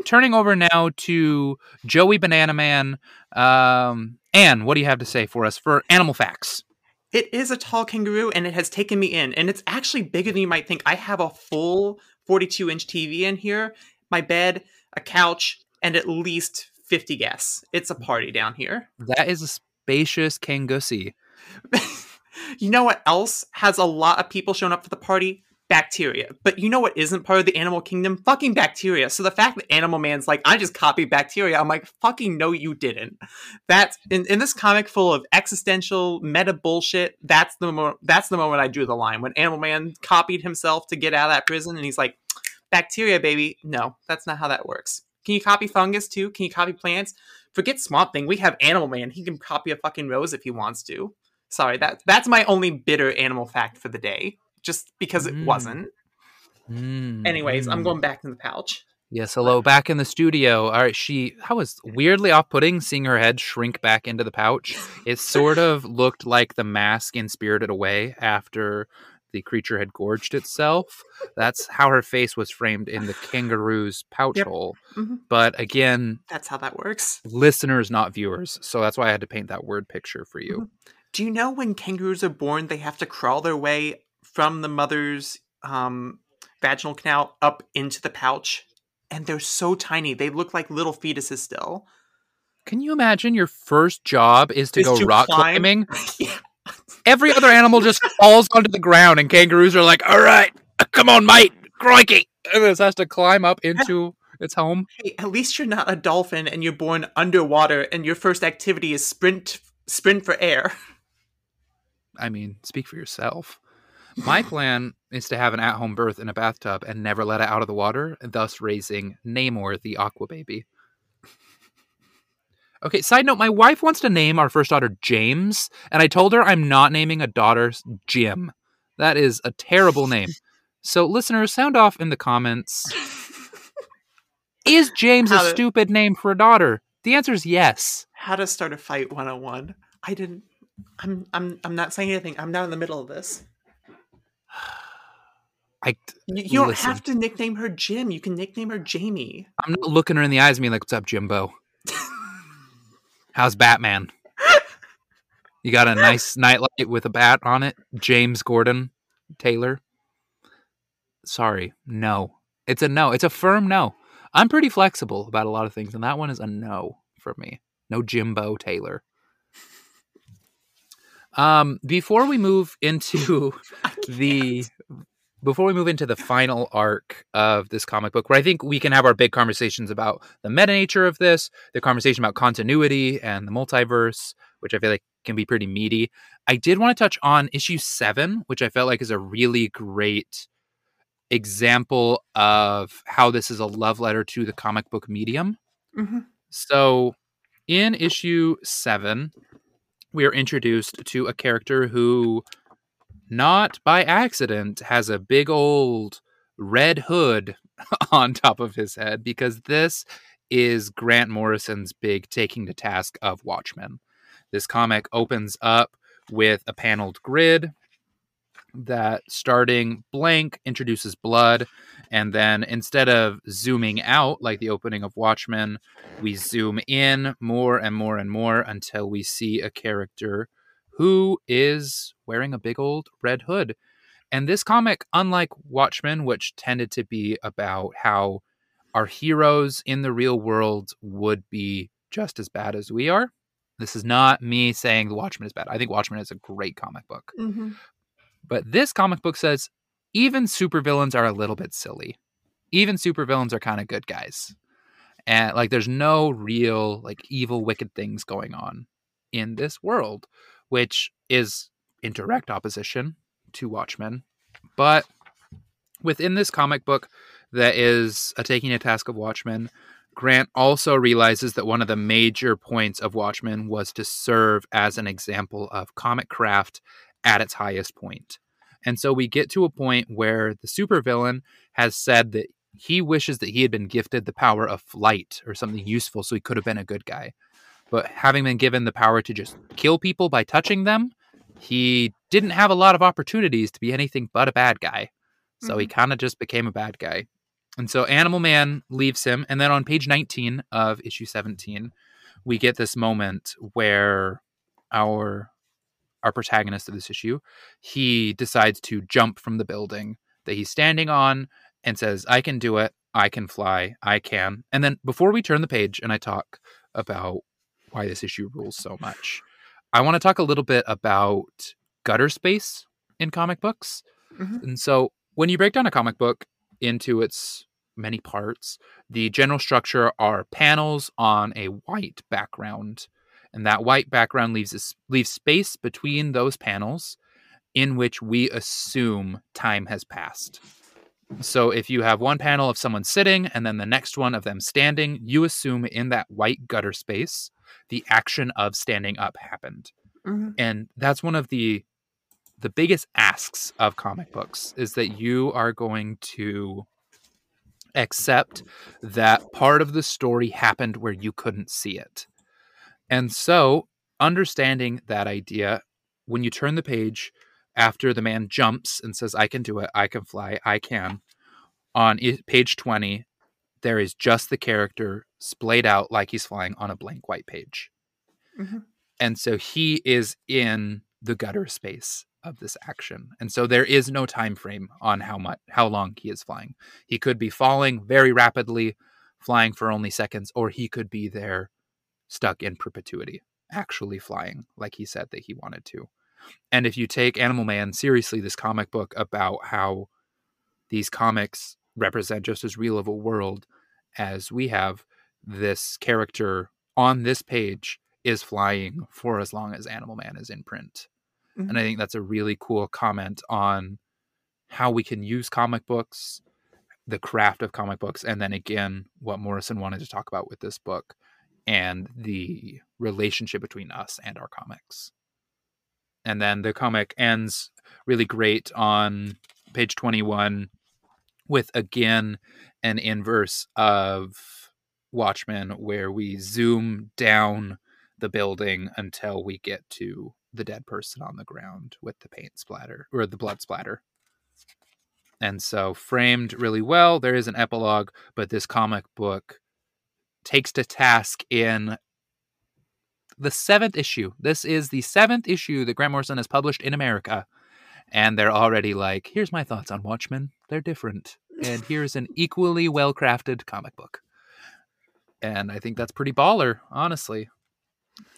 turning over now to Joey Banana Man. Um, Anne, what do you have to say for us for animal facts? It is a tall kangaroo and it has taken me in, and it's actually bigger than you might think. I have a full 42 inch TV in here, my bed, a couch, and at least 50 guests. It's a party down here. That is a spacious Kangusi. *laughs* you know what else has a lot of people showing up for the party? Bacteria. But you know what isn't part of the animal kingdom? Fucking bacteria. So the fact that Animal Man's like, I just copied bacteria, I'm like, fucking no, you didn't. That's in, in this comic full of existential meta bullshit. That's the mo- that's the moment I drew the line when Animal Man copied himself to get out of that prison, and he's like, bacteria, baby. No, that's not how that works. Can you copy fungus too? Can you copy plants? Forget Swamp Thing. We have Animal Man. He can copy a fucking rose if he wants to. Sorry, that that's my only bitter animal fact for the day. Just because it Mm. wasn't. Mm, Anyways, I'm mm. going back in the pouch. Yes, hello, back in the studio. All right, she that was weirdly off-putting seeing her head shrink back into the pouch. *laughs* It sort of looked like the mask in Spirited Away after the creature had gorged itself. That's how her face was framed in the kangaroo's pouch Yep. hole. Mhm. But again, That's how that works. listeners, not viewers. So that's why I had to paint that word picture for you. Do you know when kangaroos are born, they have to crawl their way from the mother's um, vaginal canal up into the pouch? And they're so tiny. They look like little fetuses still. Can you imagine your first job is to Is go to rock climb? climbing? *laughs* yeah. Every other animal just *laughs* falls onto the ground, and kangaroos are like, "All right, come on, mate, crikey!" And this has to climb up into its home. Hey, at least you're not a dolphin and you're born underwater and your first activity is sprint sprint for air. I mean, speak for yourself. My plan is to have an at-home birth in a bathtub and never let it out of the water, thus raising Namor, the aqua baby. Okay, side note, my wife wants to name our first daughter James, and I told her I'm not naming a daughter Jim. That is a terrible name. So, listeners, sound off in the comments. *laughs* Is James a to- stupid name for a daughter? The answer is yes. How to start a fight 101. I didn't I'm I'm I'm not saying anything. I'm not in the middle of this. I, You, you don't have to nickname her Jim. You can nickname her Jamie. I'm not looking her in the eyes and being like, "What's up, Jimbo? *laughs* How's Batman? You got a nice nightlight with a bat on it, James Gordon Taylor." Sorry, no. It's a no. It's a firm no. I'm pretty flexible about a lot of things, and that one is a no for me. No Jimbo Taylor. *laughs* Um, before we move into the before we move into the final arc of this comic book where i think we can have our big conversations about the meta nature of this the conversation about continuity and the multiverse which i feel like can be pretty meaty i did want to touch on issue 7 which i felt like is a really great example of how this is a love letter to the comic book medium Mhm. so in issue 7 we are introduced to a character who not by accident has a big old red hood *laughs* on top of his head because this is Grant Morrison's big taking to task of Watchmen. This comic opens up with a paneled grid that starting blank introduces blood and then instead of zooming out like the opening of Watchmen, we zoom in more and more and more until we see a character who is wearing a big old red hood. And this comic, unlike Watchmen, which tended to be about how our heroes in the real world would be just as bad as we are, this is not me saying the Watchmen is bad. I think Watchmen is a great comic book. Mhm. But this comic book says even supervillains are a little bit silly. Even supervillains are kind of good guys. And like there's no real like evil wicked things going on in this world, which is in direct opposition to Watchmen. But within this comic book that is a taking a task of Watchmen, Grant also realizes that one of the major points of Watchmen was to serve as an example of comic craft at its highest point. And so we get to a point where the supervillain has said that he wishes that he had been gifted the power of flight or something useful so he could have been a good guy. But having been given the power to just kill people by touching them, he didn't have a lot of opportunities to be anything but a bad guy. So he mm-hmm. kind of just became a bad guy. And so Animal Man leaves him. And then on page 19 of issue 17, we get this moment where our our protagonist of this issue, he decides to jump from the building that he's standing on and says, I can do it. I can fly. I can. And then before we turn the page and I talk about why this issue rules so much, I want to talk a little bit about gutter space in comic books. Mhm. And so when you break down a comic book into its many parts, the general structure are panels on a white background. And that white background leaves a, leaves space between those panels in which we assume time has passed. So if you have one panel of someone sitting and then the next one of them standing, you assume in that white gutter space the action of standing up happened. Mhm. And that's one of the the biggest asks of comic books is that you are going to accept that part of the story happened where you couldn't see it. And so, understanding that idea, when you turn the page after the man jumps and says, I can do it, I can fly, I can, on page 20, there is just the character splayed out like he's flying on a blank white page. Mhm. And so he is in the gutter space of this action. And so there is no time frame on how much how long he is flying. He could be falling very rapidly, flying for only seconds, or he could be there stuck in perpetuity, actually flying like he said that he wanted to. And if you take Animal Man seriously, this comic book about how these comics represent just as real of a world as we have, this character on this page is flying for as long as Animal Man is in print. And I mm-hmm. think that's a really cool comment on how we can use comic books, the craft of comic books, and then again, what Morrison wanted to talk about with this book and the relationship between us and our comics. And then the comic ends really great on page 21 with again an inverse of Watchmen where we zoom down the building until we get to the dead person on the ground with the paint splatter or the blood splatter. And so framed really well. There is an epilogue, but this comic book takes to task in the seventh issue. This is the seventh issue that Grant Morrison has published in America. And they're already like, here's my thoughts on Watchmen. They're different. And *laughs* here's an equally well crafted comic book. And I think that's pretty baller, honestly.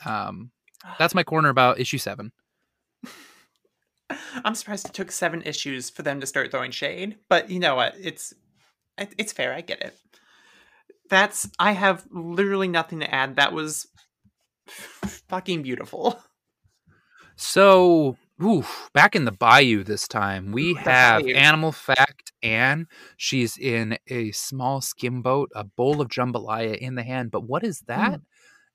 Um, that's my corner about issue seven. *laughs* I'm surprised it took seven issues for them to start throwing shade, but you know what? It's it's fair. I get it. That's I have literally nothing to add. That was *laughs* fucking beautiful. So, oof, back in the bayou this time, we have. Animal Fact Anne. She's in a small skim boat, a bowl of jambalaya in the hand. But what is that?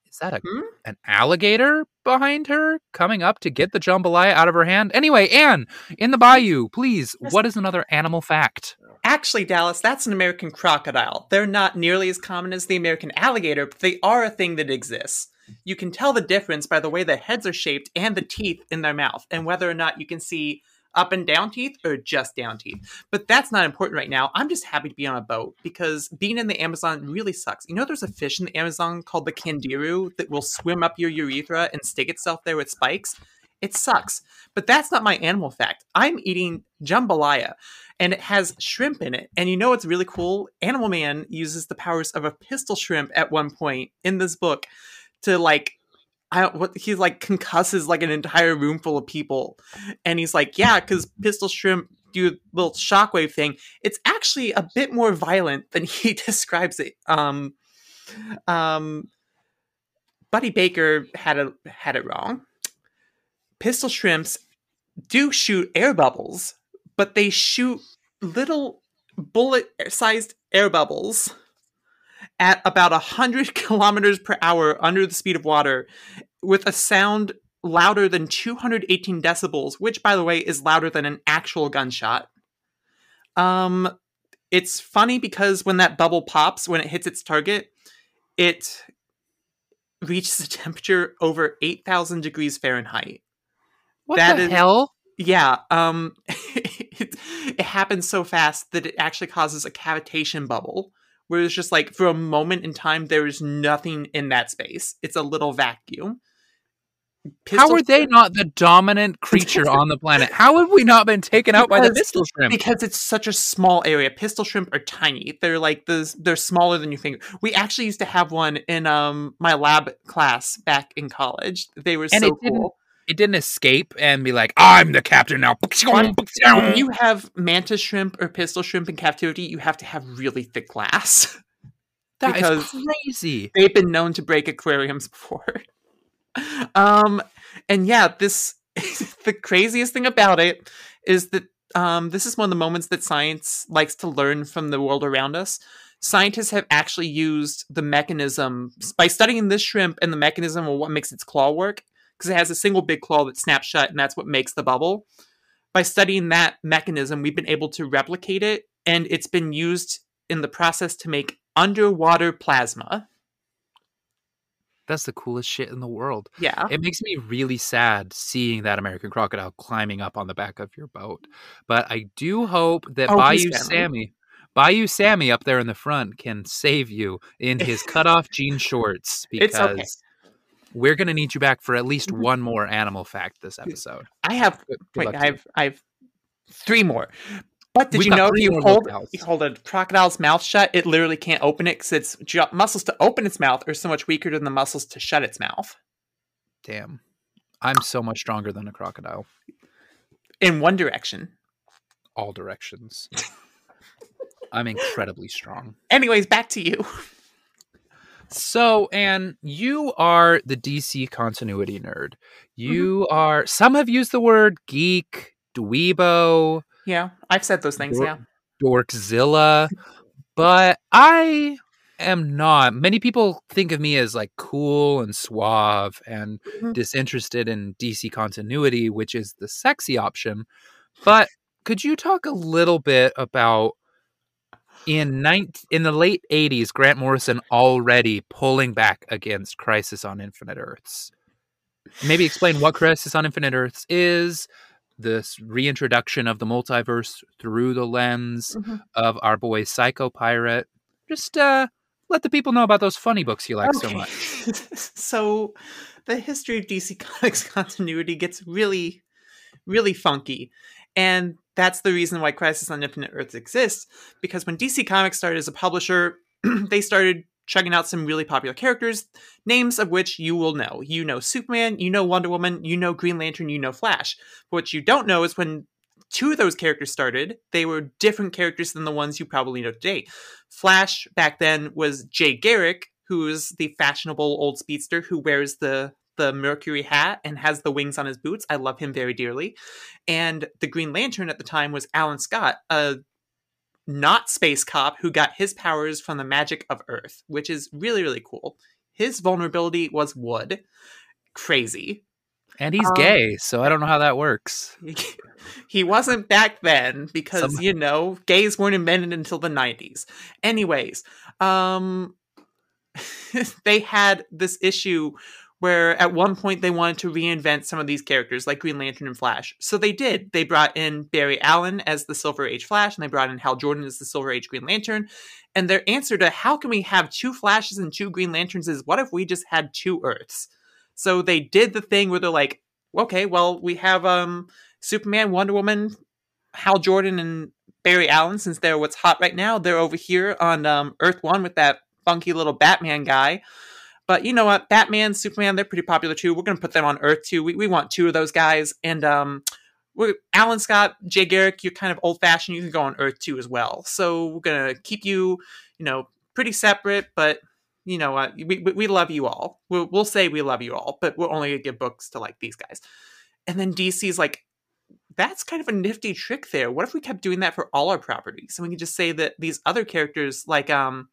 Is that a Hmm? an alligator behind her coming up to get the jambalaya out of her hand? Anyway, Anne, in the bayou, please. Yes. What is another animal fact? Actually, Dallas, that's an American crocodile. They're not nearly as common as the American alligator, but they are a thing that exists. You can tell the difference by the way their heads are shaped and the teeth in their mouth, and whether or not you can see up and down teeth or just down teeth. But that's not important right now. I'm just happy to be on a boat because being in the Amazon really sucks. You know, there's a fish in the Amazon called the candiru that will swim up your urethra and stick itself there with spikes. It sucks. But that's not my animal fact. I'm eating jambalaya and it has shrimp in it. And you know what's really cool? Animal Man uses the powers of a pistol shrimp at one point in this book to like I don't what he's like concusses like an entire room full of people. And he's like, yeah, because pistol shrimp do little shockwave thing. It's actually a bit more violent than *laughs* he describes it. Um um Buddy Baker had a had it wrong. Pistol shrimps do shoot air bubbles, but they shoot little bullet-sized air bubbles at about 100 *laughs* kilometers per hour under the speed of water with a sound louder than 218 decibels, which, by the way, is louder than an actual gunshot. Um, it's funny because when that bubble pops, when it hits its target, it reaches a *laughs* temperature over 8,000 degrees Fahrenheit. What That the is- hell? Yeah, um, *laughs* it, it happens so fast that it actually causes a cavitation bubble, where it's just like for a moment in time there is nothing in that space. It's a little vacuum. How are they shrimp- not the dominant *laughs* creature on the planet? How have we not been taken out by the pistol shrimp? Because it's such a small area. Pistol shrimp are tiny. They're like the they're smaller than you think. We actually used to have one in um my lab class back in college. They were And so cool. It didn't escape and be like, I'm the captain now. When you have mantis shrimp or pistol shrimp in captivity, you have to have really thick glass. *laughs* That is because- crazy. They've been known to break aquariums *laughs* before. Um, and yeah, this *laughs* the craziest thing about it is that um, this is one of the moments that science likes to learn from the world around us. Scientists have actually used the mechanism by studying this shrimp and the mechanism of what makes its claw work, because it has a single big claw that snaps shut, and that's what makes the bubble. By studying that mechanism, we've been able to replicate it, and it's been used in the process to make underwater plasma. That's the coolest shit in the world. Yeah. It makes me really sad seeing that American crocodile climbing up on the back of your boat. But I do hope that Oh, Bayou. Sammy, Bayou Sammy up there in the front can save you in his cutoff jean shorts because It's okay. We're gonna need you back for at least Mhm. one more animal fact this episode. I have Good, good wait, I've I have three more. But did We've you know if you hold you hold a crocodile's mouth shut, it literally can't open it because its ju- muscles to open its mouth are so much weaker than the muscles to shut its mouth. Damn. I'm so much stronger than a crocodile. In one direction. All directions. I'm incredibly strong. Anyways, back to you. *laughs* So, and you are the DC continuity nerd. You are, some have used the word geek, dweebo, Yeah, I've said those things. Dor- Yeah, dorkzilla, *laughs* but I am not. Many people think of me as like cool and suave and Mhm. disinterested in DC continuity, which is the sexy option. But could you talk a little bit about in 19, in the late 80s Grant Morrison already pulling back against Crisis on Infinite Earths? Maybe explain what Crisis on Infinite Earths is, this reintroduction of the multiverse through the lens Mhm. of our boy Psycho Pirate. Just uh let the people know about those funny books you like so much. *laughs* so the history of DC Comics *laughs* continuity gets really, really funky. And that's the reason why Crisis on Infinite Earths exists. Because when DC Comics started as a publisher, *clears throat* they started chugging out some really popular characters, names of which you will know. You know Superman, you know Wonder Woman, you know Green Lantern, you know Flash. But what you don't know is when two of those characters started, they were different characters than the ones you probably know today. Flash back then was Jay Garrick, who is the fashionable old speedster who wears the the Mercury hat and has the wings on his boots. I love him very dearly. And the Green Lantern at the time was Alan Scott, a not space cop who got his powers from the magic of Earth, which is really really cool. His vulnerability was wood. Crazy. And he's Um, gay, so I don't know how that works. *laughs* he wasn't back then because Some- you know gays weren't invented until the 90s anyways um *laughs* they had this issue where at one point they wanted to reinvent some of these characters like green lantern and flash. So they did. They brought in barry allen as the silver age flash and they brought in hal jordan as the silver age green lantern. And their answer to how can we have two flashes and two green lanterns is what if we just had two earths? So they did the thing where they're like okay well we have um Superman, Wonder Woman, Hal Jordan, and Barry Allen, since they're what's hot right now, they're over here on um, Earth One with that funky little Batman guy. But you know what? Batman, Superman, they're pretty popular too. We're gonna put them on Earth too. We, we want two of those guys. And um we're Alan Scott, Jay Garrick, you're kind of old fashioned. You can go on Earth too as well. So we're gonna keep you, you know, pretty separate, but you know what? we, we, love you all. We'll, we'll say we love you all, but we're only gonna give books to like these guys. And then DC's like, that's kind of a nifty trick there. What if we kept doing that for all our properties? And we could just say that these other characters like um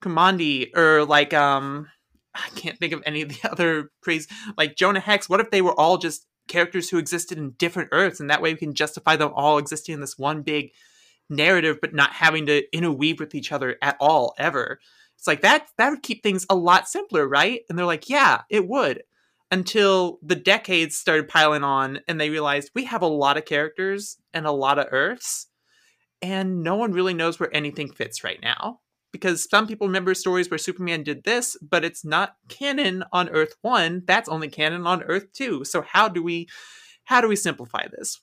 Kamandi or like um I can't think of any of the *laughs* other praise like Jonah Hex, what if they were all just characters who existed in different Earths and that way we can justify them all existing in this one big narrative but not having to interweave with each other at all ever. It's like that that would keep things a lot simpler, right? And they're like, "Yeah, it would." until the decades started piling on and they realized we have a lot of characters and a lot of Earths, and no one really knows where anything fits right now. Because some people remember stories where Superman did this, but it's not canon on Earth 1. That's only canon on Earth 2. So how do we how do we simplify this?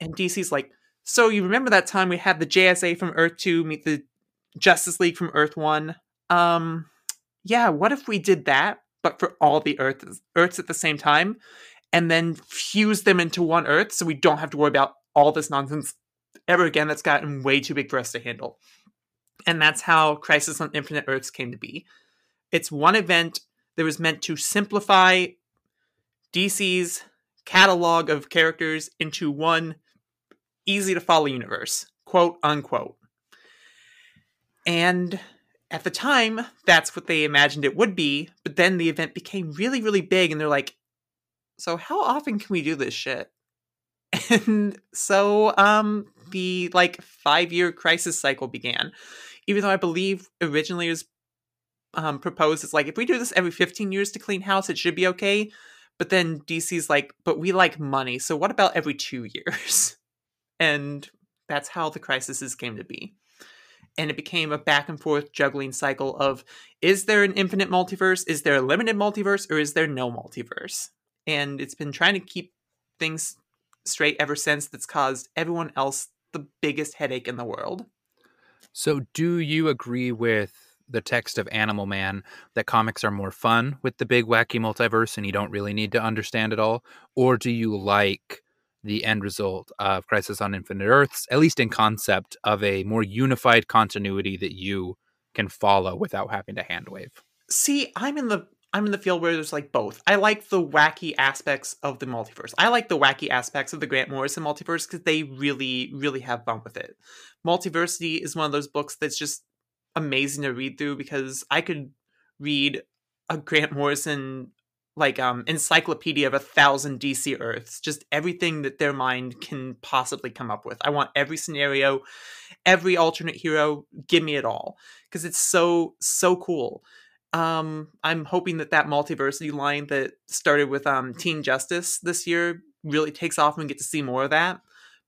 And DC's like, so you remember that time we had the JSA from Earth 2 meet the Justice League from Earth 1? Um yeah, what if we did that, but for all the Earths Earths at the same time, and then fuse them into one Earth so we don't have to worry about all this nonsense ever again that's gotten way too big for us to handle. And that's how Crisis on Infinite Earths came to be. It's one event that was meant to simplify DC's catalog of characters into one easy to follow universe, quote unquote. And at the time, that's what they imagined it would be, but then the event became really, really big, and they're like, so how often can we do this shit? *laughs* And so um the like five year crisis cycle began. Even though I believe originally it was um proposed as like if we do this every 15 years to clean house, it should be okay. But then DC's like, but we like money, so what about every two *laughs* years? And that's how the crises came to be and it became a back and forth juggling cycle of is there an infinite multiverse is there a limited multiverse or is there no multiverse and it's been trying to keep things straight ever since that's caused everyone else the biggest headache in the world so do you agree with the text of animal man that comics are more fun with the big wacky multiverse and you don't really need to understand it all or do you like the end result of Crisis on Infinite Earths, at least in concept, of a more unified continuity that you can follow without having to handwave. See, I'm in the I'm in the field where there's like both. I like the wacky aspects of the multiverse. I like the wacky aspects of the Grant Morrison multiverse because they really, really have fun with it. Multiversity is one of those books that's just amazing to read through because I could read a Grant Morrison like um encyclopedia of a thousand DC Earths, just everything that their mind can possibly come up with. I want every scenario, every alternate hero, give me it all because it's so so cool. Um, I'm hoping that that multiversity line that started with um Teen Justice this year really takes off and we get to see more of that.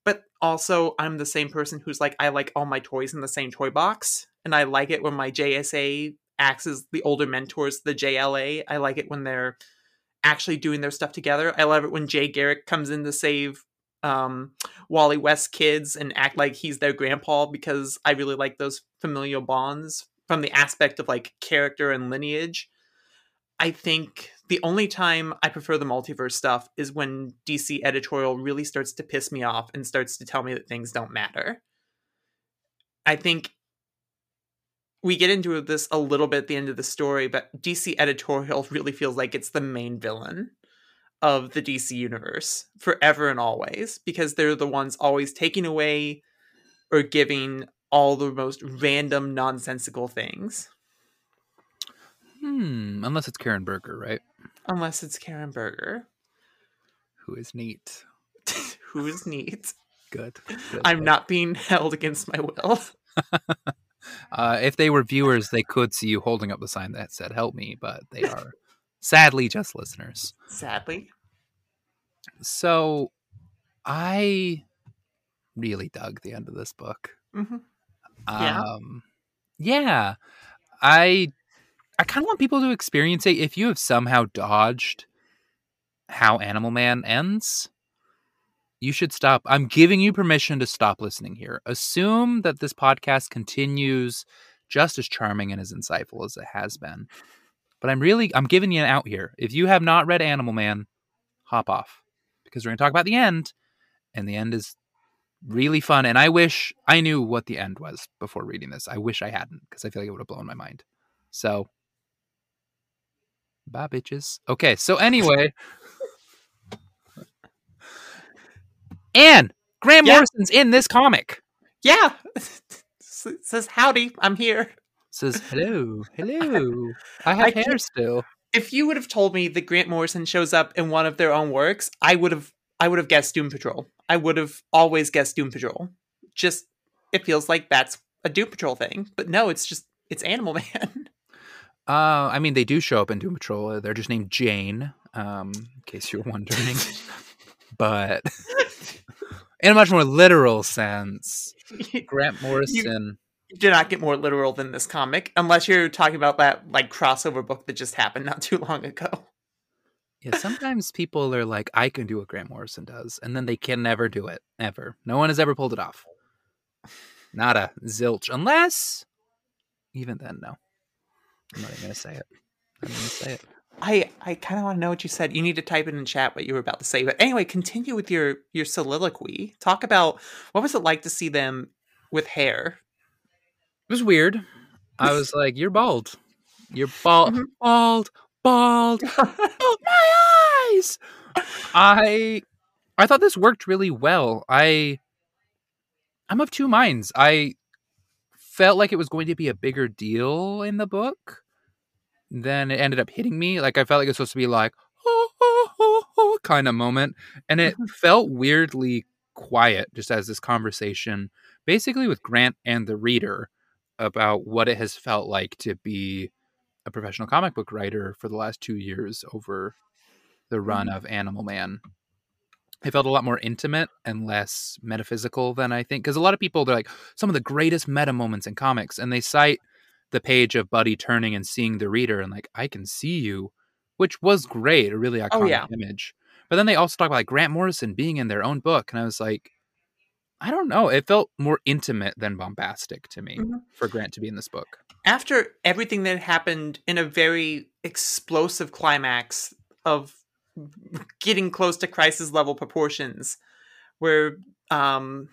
But also, I'm the same person who's like, I like all my toys in the same toy box, and I like it when my JSA acts as the older mentors, the JLA. I like it when they're actually doing their stuff together. I love it when Jay Garrick comes in to save um, Wally West kids and act like he's their grandpa because I really like those familial bonds from the aspect of like character and lineage. I think the only time I prefer the multiverse stuff is when DC editorial really starts to piss me off and starts to tell me that things don't matter. I think we get into this a little bit at the end of the story, but DC editorial *laughs* really feels like it's the main villain of the DC universe forever and always because they're the ones always taking away or giving all the most random nonsensical things. Hmm, unless it's Karen Berger, right? Unless it's Karen Berger. Who is neat. *laughs* Who is neat. Good. good I'm good. not being *laughs* held against my will. *laughs* Uh, if they were viewers, they could see you holding up the sign that said "Help me," but they are sadly just listeners. Sadly. So, I really dug the end of this book. hmm Yeah. Um, yeah, I I kind of want people to experience it. If you have somehow dodged how Animal Man ends, you should stop. I'm giving you permission to stop listening here. Assume that this podcast continues just as charming and as insightful as it has been. But I'm really I'm giving you an out here. If you have not read Animal Man, hop off because we're going to talk about the end and the end is really fun and I wish I knew what the end was before reading this. I wish I hadn't because I feel like it would have blown my mind. So bye bitches. Okay, so anyway, *laughs* Anne, Grant Yeah. Morrison's in this comic. Yeah. *laughs* Says howdy, I'm here. Says hello, hello. *laughs* I have I hair still. If you would have told me that Grant Morrison shows up in one of their own works, I would have I would have guessed Doom Patrol. I would have always guessed Doom Patrol. Just it feels like that's a Doom Patrol thing. But no, it's just it's Animal *laughs* Man. Uh, I mean, they do show up in Doom Patrol. Uh, They're just named Jane. um, in case you're wondering. *laughs* but in a much more literal sense, *laughs* Grant Morrison. You do not get more literal than this comic, unless you're talking about that like crossover book that just happened not too long ago. Yeah, sometimes people are like, I can do what Grant Morrison does, and then they can never do it. Ever. No one has ever pulled it off. Not a zilch. Unless even then, no. I'm not even gonna say it. I'm gonna say it. I I kind of want to know what you said. You need to type it in chat what you were about to say. But anyway, continue with your your soliloquy. Talk about what was it like to see them with hair. It was weird. I was like, "You're bald. You're bald, mm-hmm. bald, bald. *laughs* oh, my eyes!" I I thought this worked really well. I I'm of two minds. I felt like it was going to be a bigger deal in the book then it ended up hitting me. Like I felt like it was supposed to be like oh, oh, oh, oh kind of moment, and it *laughs* felt weirdly quiet, just as this conversation, basically with Grant and the reader, about what it has felt like to be a professional comic book writer for the last two years over the run mm-hmm. of Animal Man. It felt a lot more intimate and less metaphysical than I think. Because a lot of people, they're like, some of the greatest meta moments in comics, and they cite the page of Buddy turning and seeing the reader and like, I can see you, which was great, a really iconic oh, yeah. image. But then they also talk about like Grant Morrison being in their own book, and I was like, I don't know. It felt more intimate than bombastic to me mm-hmm. for Grant to be in this book. After everything that happened in a very explosive climax of getting close to crisis level proportions, where um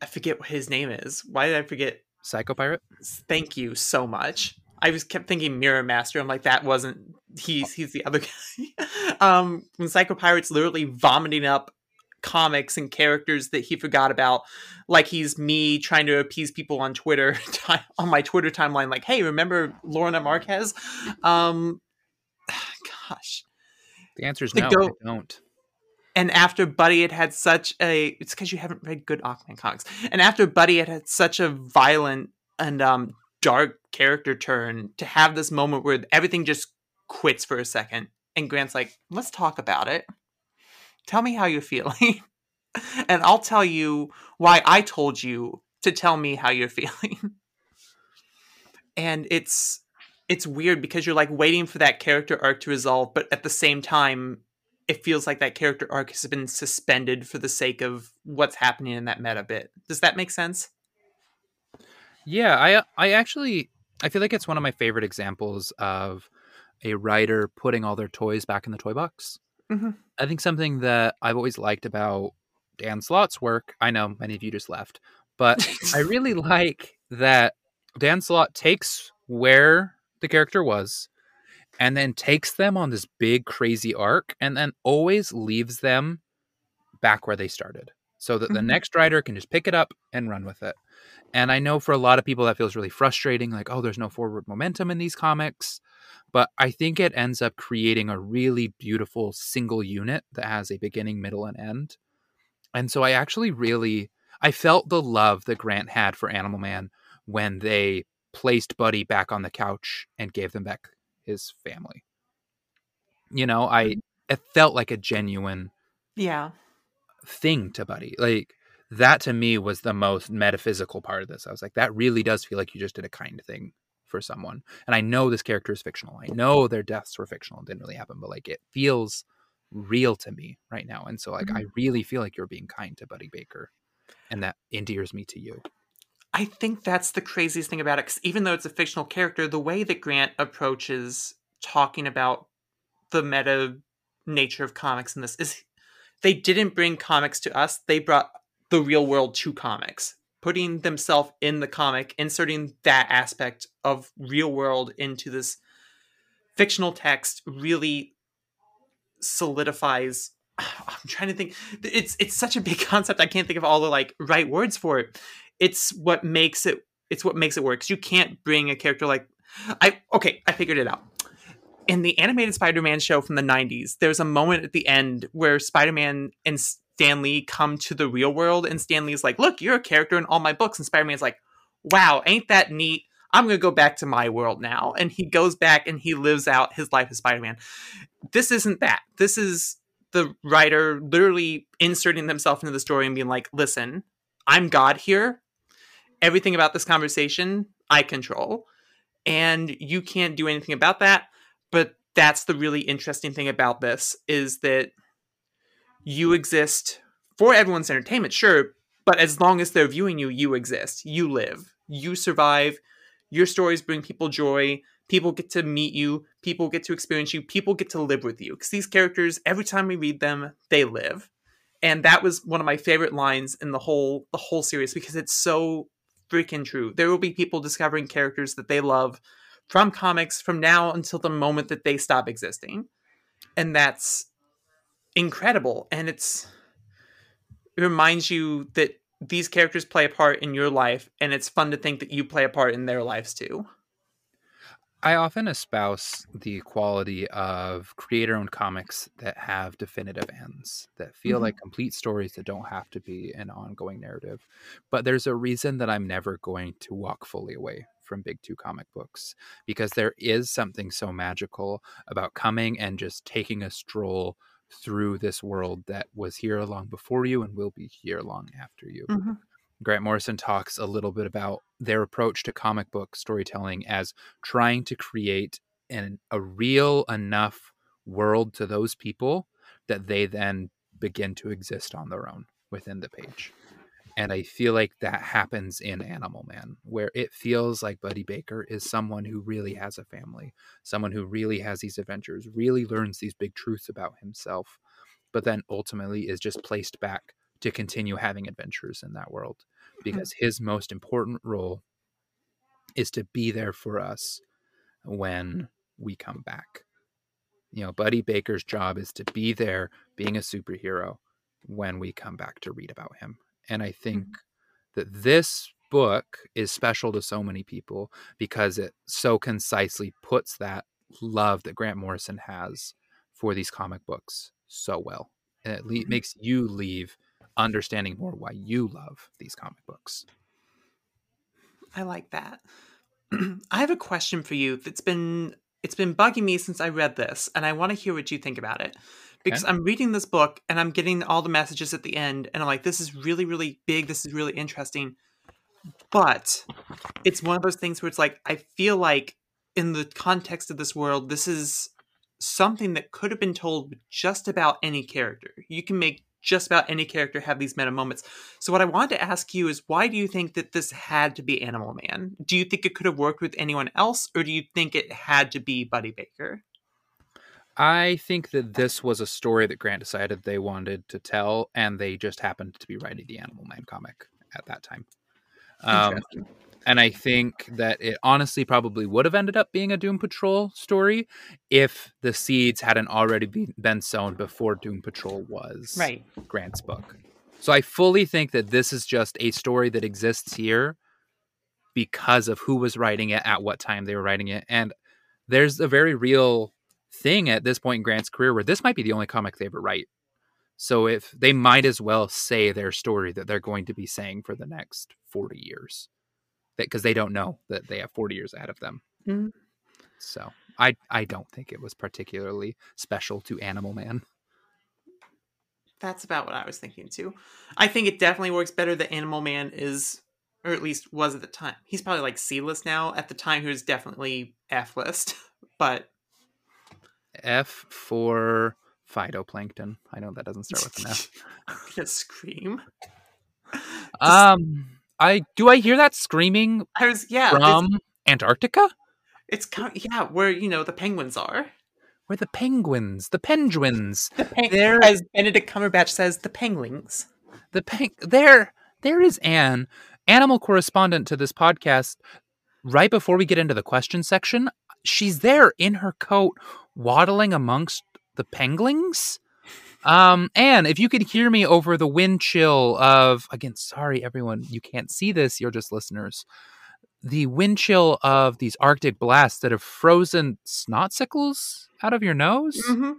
I forget what his name is. Why did I forget Psycho Pirate. Thank you so much. I was kept thinking Mirror Master. I'm like, that wasn't he's he's the other *laughs* guy. um, when Psycho Pirate's literally vomiting up comics and characters that he forgot about, like he's me trying to appease people on Twitter *laughs* on my Twitter timeline, like, hey, remember Lorena Marquez? Um, *sighs* gosh, the answer is no. Go- I don't. And after Buddy had had such a, it's because you haven't read good Aquaman comics. And after Buddy had had such a violent and um, dark character turn, to have this moment where everything just quits for a second, and Grant's like, "Let's talk about it. Tell me how you're feeling, *laughs* and I'll tell you why I told you to tell me how you're feeling." *laughs* and it's it's weird because you're like waiting for that character arc to resolve, but at the same time, it feels like that character arc has been suspended for the sake of what's happening in that meta bit. Does that make sense? Yeah, I I actually I feel like it's one of my favorite examples of a writer putting all their toys back in the toy box. Mm-hmm. I think something that I've always liked about Dan Slott's work. I know many of you just left, but *laughs* I really like that Dan Slott takes where the character was and then takes them on this big crazy arc and then always leaves them back where they started so that mm-hmm. the next writer can just pick it up and run with it. And I know for a lot of people that feels really frustrating like oh there's no forward momentum in these comics, but I think it ends up creating a really beautiful single unit that has a beginning, middle and end. And so I actually really I felt the love that Grant had for Animal Man when they placed Buddy back on the couch and gave them back his family. You know, I mm-hmm. it felt like a genuine yeah thing to Buddy. Like that to me was the most metaphysical part of this. I was like, that really does feel like you just did a kind thing for someone. And I know this character is fictional. I know their deaths were fictional. It didn't really happen, but like it feels real to me right now. And so like mm-hmm. I really feel like you're being kind to Buddy Baker. And that endears me to you. I think that's the craziest thing about it. Cause even though it's a fictional character, the way that Grant approaches talking about the meta nature of comics in this is they didn't bring comics to us, they brought the real world to comics, putting themselves in the comic, inserting that aspect of real world into this fictional text really solidifies *sighs* I'm trying to think it's it's such a big *laughs* concept I can't think of all the like right words for it it's what makes it it's what makes it work. You can't bring a character like I okay, I figured it out. In the animated Spider-Man show from the 90s, there's a moment at the end where Spider-Man and Stan Lee come to the real world and Stan Lee's like, "Look, you're a character in all my books." And Spider-Man's like, "Wow, ain't that neat? I'm going to go back to my world now." And he goes back and he lives out his life as Spider-Man. this isn't that. This is the writer literally inserting themselves into the story and being like, listen, I'm God here. Everything about this conversation, I control. And you can't do anything about that. But that's the really interesting thing about this is that you exist for everyone's entertainment, sure, but as long as they're viewing you, you exist. You live. You survive. Your stories bring people joy. People get to meet you. People get to experience you. People get to live with you. Because these characters, every time we read them, they live. And that was one of my favorite lines in the whole the whole series because it's so freaking true. There will be people discovering characters that they love from comics from now until the moment that they stop existing. And that's incredible. And it's it reminds you that these characters play a part in your life and it's fun to think that you play a part in their lives too. I often espouse the quality of creator owned comics that have definitive ends, that feel Mhm. like complete stories that don't have to be an ongoing narrative. But there's a reason that I'm never going to walk fully away from Big Two comic books because there is something so magical about coming and just taking a stroll through this world that was here long before you and will be here long after you. Mhm. Grant Morrison talks a little bit about their approach to comic book storytelling as trying to create an, a real enough world to those people that they then begin to exist on their own within the page. And I feel like that happens in Animal Man, where it feels like Buddy Baker is someone who really has a family, someone who really has these adventures, really learns these big truths about himself, but then ultimately is just placed back to continue having adventures in that world hmm. because his most important role is to be there for us when we come back. You know, Buddy Baker's job is to be there being a superhero when we come back to read about him. And I think that this book is special to so many people because it so concisely puts that love that Grant Morrison has for these comic books so well. And it le- Mhm. makes you leave understanding more why you love these comic books. I like that. *clears throat* I have a question for you that's been it's been bugging me since I read this, and I want to hear what you think about it. Because I'm reading this book and I'm getting all the messages at the end, and I'm like, this is really, really big. This is really interesting. But it's one of those things where it's like, I feel like in the context of this world, this is something that could have been told with just about any character. You can make just about any character have these meta moments. So what I wanted to ask you is why do you think that this had to be Animal Man? Do you think it could have worked with anyone else or do you think it had to be Buddy Baker? I think that this was a story that Grant decided they wanted to tell, and they just happened to be writing the Animal Man comic at that time. Um, and I think that it honestly probably would have ended up being a Doom Patrol story if the seeds hadn't already be, been sown before Doom Patrol was right. Grant's book. So I fully think that this is just a story that exists here because of who was writing it at what time they were writing it. And there's a very real thing at this point in Grant's career where this might be the only comic they ever write. So if they might as well say their story that they're going to be saying for the next 40 years. Because they don't know that they have 40 years ahead of them. Mhm. So I I don't think it was particularly special to Animal Man. That's about what I was thinking too. I think it definitely works better that Animal Man is, or at least was at the time. He's probably like C list now. At the time, he was definitely F list. *laughs* But F for phytoplankton. I know that doesn't start with an F. *laughs* I'm gonna scream. Um, I do I hear that screaming I was yeah. it's, from Antarctica, it's kind yeah, where you know the penguins are. where the penguins, the penguins, The peng- There- as Benedict Cumberbatch says, the penguins. the peng. There, there is Anne, animal correspondent to this podcast. Right before we get into the question section, she's there in her coat, waddling amongst the penguins. Um, Anne, if you could hear me over the wind chill of again, sorry everyone, you can't see this, you're just listeners. The wind chill of these Arctic blasts that have frozen snotsicles out of your nose. Mhm.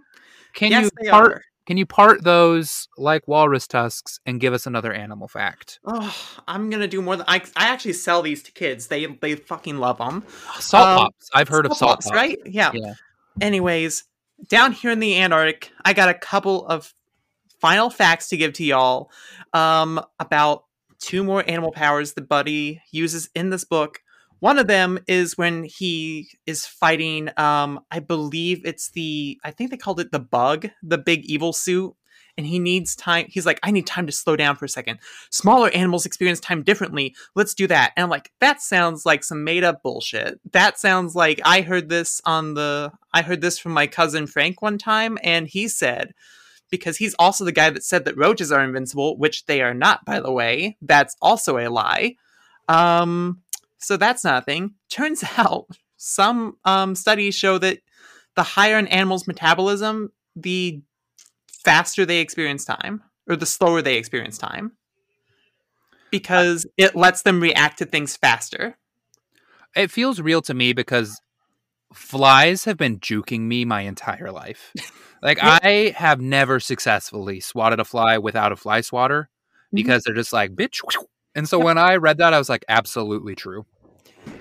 Can yes, you part are. can you part those like walrus tusks and give us another animal fact? Oh, I'm gonna do more than I. I actually sell these to kids. They they fucking love them. Salt Um, pops. I've heard of salt pops. right? Yeah. Yeah. Anyways, down here in the Antarctic, I got a couple of final facts to give to y'all um, about two more animal powers that Buddy uses in this book. One of them is when he is fighting. Um, I believe it's the. I think they called it the bug, the big evil suit, and he needs time. He's like, I need time to slow down for a second. Smaller animals experience time differently. Let's do that. And I'm like, that sounds like some made up bullshit. That sounds like I heard this on the. I heard this from my cousin Frank one time, and he said because he's also the guy that said that roaches are invincible, which they are not, by the way. That's also a lie. Um, so that's not a thing. *laughs* Turns out some um, studies show that the higher an animal's metabolism, the faster they experience time, or the slower they experience time, because it lets them react to things faster. It feels real to me because flies have been juking me my entire life. *laughs* Like I have never successfully swatted a fly without a fly swatter Mm-hmm. because they're just like bitch. And so when I read that, I was like, absolutely true.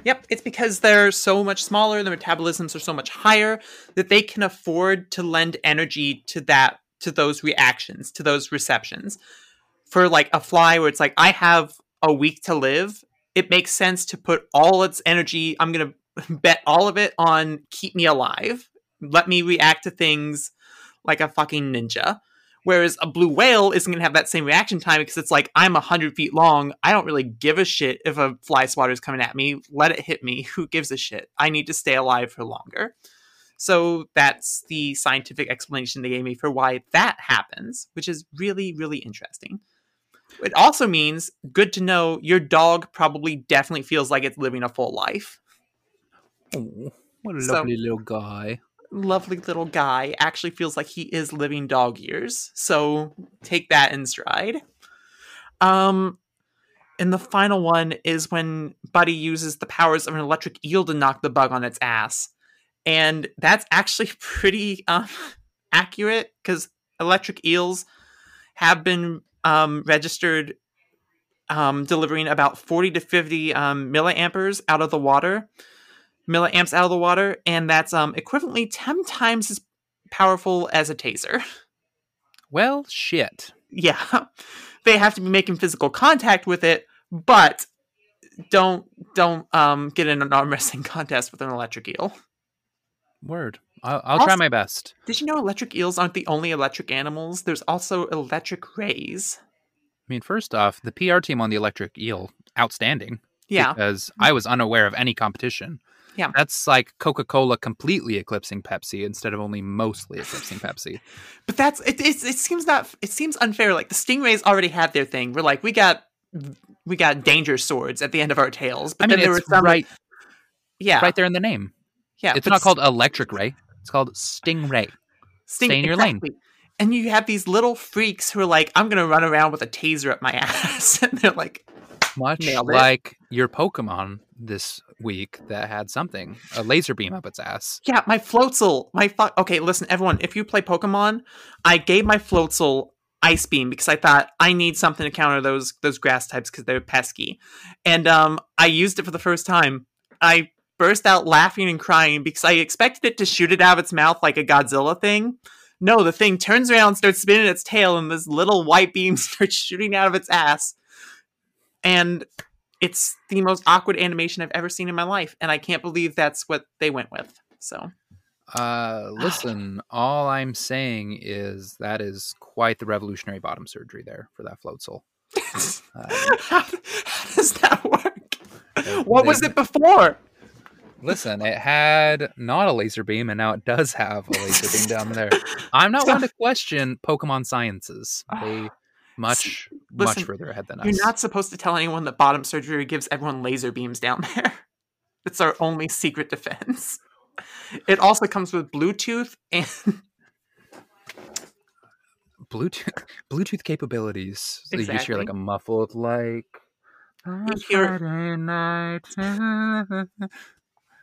Yep, it's because they're so much smaller, their metabolisms are so much higher that they can afford to lend energy to that to those reactions, to those receptions. For like a fly where it's like I have a week to live, it makes sense to put all its energy, I'm going *laughs* to bet all of it on keep me alive. Let me react to things like a fucking ninja. Whereas a blue whale isn't going to have that same reaction time because it's like, I'm 100 feet long. I don't really give a shit if a fly swatter is coming at me. Let it hit me. *laughs* Who gives a shit? I need to stay alive for longer. So that's the scientific explanation they gave me for why that happens, which is really, really interesting. It also means, good to know, your dog probably definitely feels like it's living a full life. Oh, what a So- lovely little guy. lovely little guy actually feels like he is living dog years. So take that in stride. Um and the final one is when Buddy uses the powers of an electric eel to knock the bug on its ass. And that's actually *laughs* pretty um, accurate because electric eels have been um, registered um, delivering about 40 to 50 um, milliamperes out of the water milliamps out of the water, and that's um equivalently 10 times as powerful as a taser. Well, shit. yeah. *laughs* They have to be making physical contact with it, but don't don't um get in an arm wrestling *laughs* contest with an electric eel. Word. I'll, I'll try my best. Did you know electric eels aren't the only electric animals? There's also electric rays. I mean, first off, the PR team on the electric eel, outstanding. Yeah. Because I was unaware of any competition. Yeah. That's like Coca Cola completely eclipsing Pepsi instead of only mostly eclipsing Pepsi. *laughs* But that's it, it. It seems not. It seems unfair. Like the stingrays already had their thing. We're like we got we got danger swords at the end of our tails. But I mean, then there were some. right, yeah, right there in the name. Yeah. It's not called Electric Ray. It's called Stingray. Sting, Stay in your lane. And you have these little freaks who are like, I'm gonna run around with a taser up my *laughs* ass, and they're like, Much like your Pokemon this week that had something, a laser beam up its ass. Yeah, my Floatzel, my fuck. Okay, listen, everyone, if you play Pokemon, I gave my Floatzel Ice Beam because I thought I need something to counter those those grass types because they're pesky, and um, I used it for the first time. I burst out laughing and crying because I expected it to shoot it out of its mouth like a Godzilla thing. No, the thing turns around, starts spinning its tail, and this little white beam *laughs* starts shooting out of its ass. And it's the most awkward animation I've ever seen in my life, and I can't believe that's what they went with. So Uh, *sighs* listen, all I'm saying is that is quite the revolutionary bottom surgery there for that Floatzel. Uh, *laughs* how, how does that work? What was it before? Listen, it had not a laser beam, and now it does have a laser beam down there. I'm not one to *laughs* question Pokemon sciences. Ah, they much much further ahead than us. You're not supposed to tell anyone that bottom surgery gives everyone laser beams down there. *laughs* It's our only secret defense. It also comes with Bluetooth and *laughs* Bluetooth Bluetooth capabilities. So you just hear like a muffled like You hear-.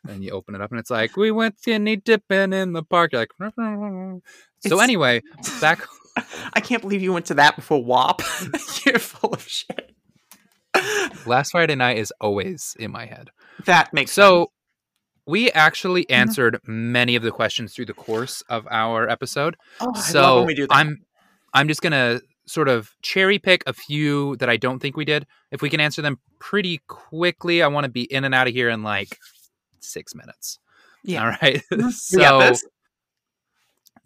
And you open it up and it's like we went skinny dipping in the park. You're like *laughs* so It's- anyway, back *laughs* I can't believe you went to that before WAP. *laughs* You're full of shit. last Friday night is always in my head. That makes So We actually mm-hmm. answered many of the questions through the course of our episode. Oh, I so love when we do that. I'm I'm just gonna sort of cherry pick a few that I don't think we did. If we can answer them pretty quickly, I want to be in and out of here in like six minutes. Yeah. All right. *laughs* got so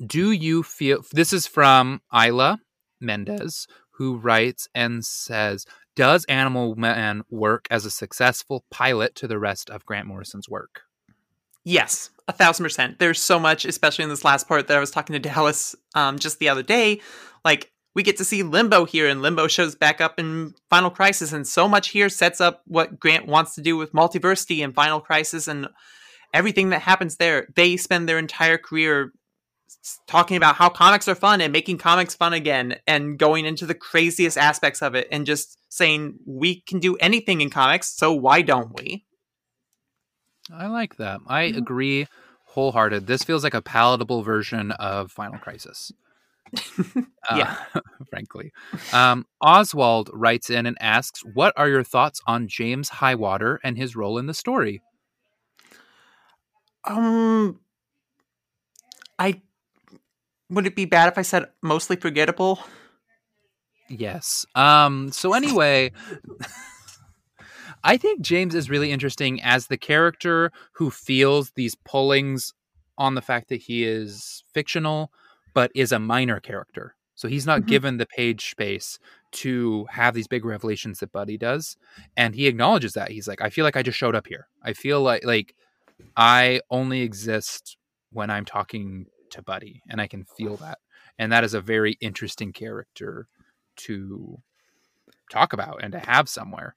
do you feel this is from Isla Mendez, who writes and says, Does Animal Man work as a successful pilot to the rest of Grant Morrison's work? Yes, a thousand percent. There's so much, especially in this last part that I was talking to *laughs* Dallas um, just the other day. Like, we get to see Limbo here, and Limbo shows back up in Final Crisis, and so much here sets up what Grant wants to do with Multiversity and Final Crisis and everything that happens there. They spend their entire career talking about how comics are fun and making comics fun again and going into the craziest aspects of it and just saying we can do anything in comics so why don't we I like that. I Mhm. agree wholehearted. This feels like a palatable version of Final Crisis. *laughs* Uh, Yeah. *laughs* frankly. Um, Oswald writes in and asks, What are your thoughts on James Highwater and his role in the story? Um, I would it be bad if I said mostly forgettable? Yes. Um, so anyway, *laughs* I think James is really interesting as the character who feels these pullings on the fact that he is fictional, but is a minor character. So he's not Mhm. given the page space to have these big revelations that Buddy does. And he acknowledges that. He's like, I feel like I just showed up here. I feel like like I only exist when I'm talking to Buddy, and I can feel that. And that is a very interesting character to talk about and to have somewhere.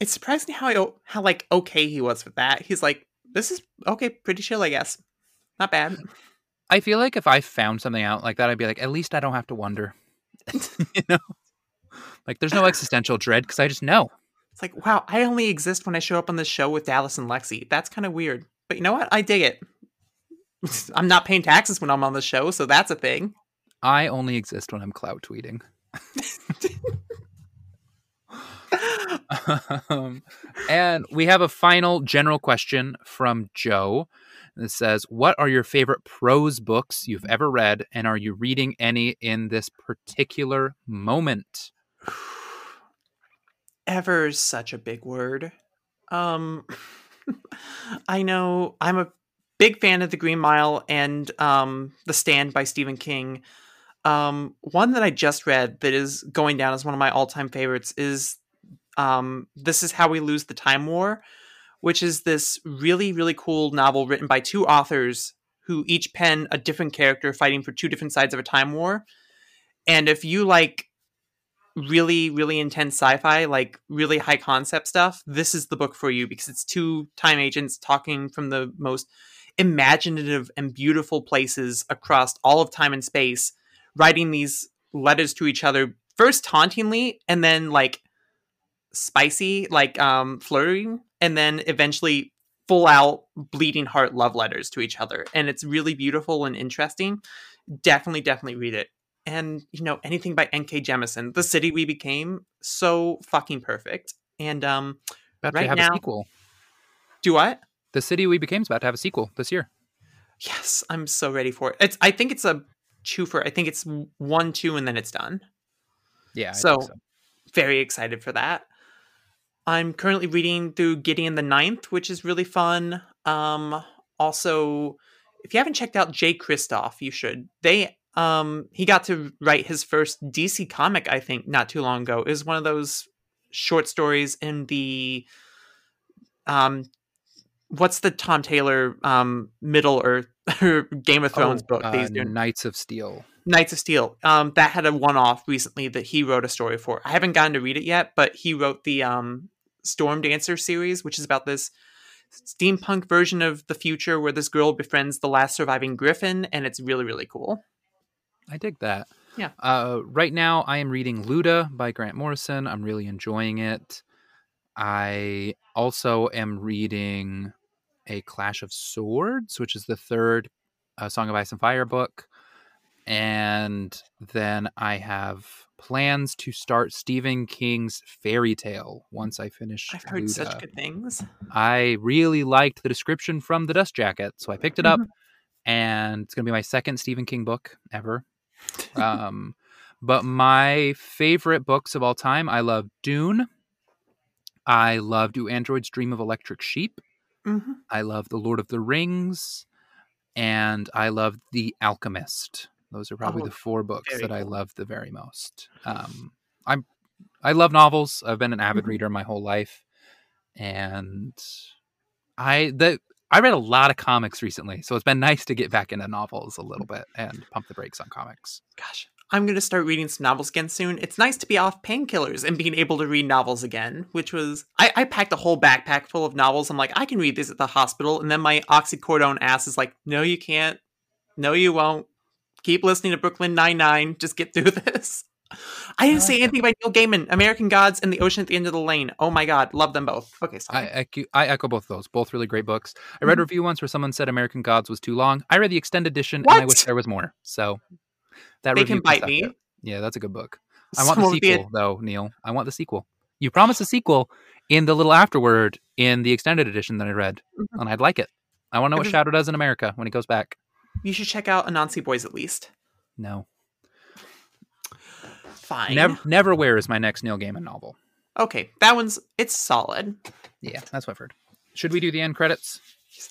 It's surprising how how like okay he was with that. He's like, this is okay, pretty chill, I guess. Not bad. I feel like if I found something out like that, I'd be like, at least I don't have to wonder. *laughs* you know? Like there's no existential dread because I just know. It's like, wow, I only exist when I show up on this show with Dallas and Lexi. That's kind of weird. But you know what? I dig it. *laughs* I'm not paying taxes when I'm on the show, so that's a thing. I only exist when I'm cloud tweeting. *laughs* um, and we have a final general question from Joe. It says, What are your favorite prose books you've ever read? And are you reading any in this particular moment? *sighs* Ever is such a big word. Um *laughs* I know I'm a big fan of The Green Mile and um The Stand by Stephen King. Um one that I just read that is going down as one of my all-time favorites is um This is How We Lose the Time War, which is this really really cool novel written by two authors who each pen a different character fighting for two different sides of a time war. And if you like really really intense sci-fi like really high concept stuff this is the book for you because it's two time agents talking from the most imaginative and beautiful places across all of time and space writing these letters to each other first tauntingly and then like spicy like um flirting and then eventually full out bleeding heart love letters to each other and it's really beautiful and interesting definitely definitely read it and you know anything by N.K. Jemisin, The City We Became, so fucking perfect. And um, About Right to have now- a sequel. do what? The City We Became is about to have a sequel this year. Yes, I'm so ready for it. It's I think it's a twofer. I think it's one, two, and then it's done. Yeah. I so. Very excited for that. I'm currently reading through Gideon the Ninth, which is really fun. Um, also, if you haven't checked out Jay Kristoff, you should. They um he got to write his first DC comic, I think, not too long ago. It was one of those short stories in the um what's the Tom Taylor um Middle Earth *laughs* or Game of Thrones Oh, book uh, he's doing? Knights of Steel. Knights of Steel. Um, that had a one-off recently that he wrote a story for. I haven't gotten to read it yet, but he wrote the um, Stormdancer series, which is about this steampunk version of the future where this girl befriends the last surviving griffin, and it's really, really cool. I dig that. Yeah. Uh, right now, I am reading Luda by Grant Morrison. I'm really enjoying it. I also am reading A Clash of Swords, which is the third uh, Song of Ice and Fire book. And then I have plans to start Stephen King's Fairy Tale once I finish. I've heard such good things. I really liked the description from the Dust Jacket, so I picked it up, Mhm. and it's gonna be my second Stephen King book ever. um, but my favorite books of all time, I love Dune. I love Do Androids Dream of Electric Sheep. hmm I love The Lord of the Rings, and I love The Alchemist. Those are probably Oh, the four books that I love the very most. Um, I'm I love novels. I've been an avid Mhm. reader my whole life, and I the I read a lot of comics recently, so it's been nice to get back into novels a little bit and pump the brakes on comics. Gosh, I'm gonna start reading some novels again soon. It's nice to be off painkillers and being able to read novels again, which was I, I packed a whole backpack full of novels. I'm like, I can read these at the hospital, and then my oxycodone ass is like, no, you can't, no, you won't. Keep listening to Brooklyn Nine Nine. Just get through *laughs* this. I didn't say anything about Neil Gaiman, American Gods, and The Ocean at the End of the Lane. Oh my god, love them both. Okay, I sorry. echo, I echo both of those. Both really great books. I read a Mhm. review once where someone said American Gods was too long. I read the extended edition, and I wish there was more. So that they can bite me. it. Yeah, that's a good book. I want Some the sequel, though, Neil. I want the sequel. You promised a sequel in the little afterword in the extended edition that I read, Mhm. and I'd like it. I want to know what Shadow does in America when he goes back. You should check out Anansi Boys at least. No, Fine. never, Neverwhere is my next Neil Gaiman novel. Okay, that one's it's solid. Yeah, that's what I've heard. Should we do the end credits?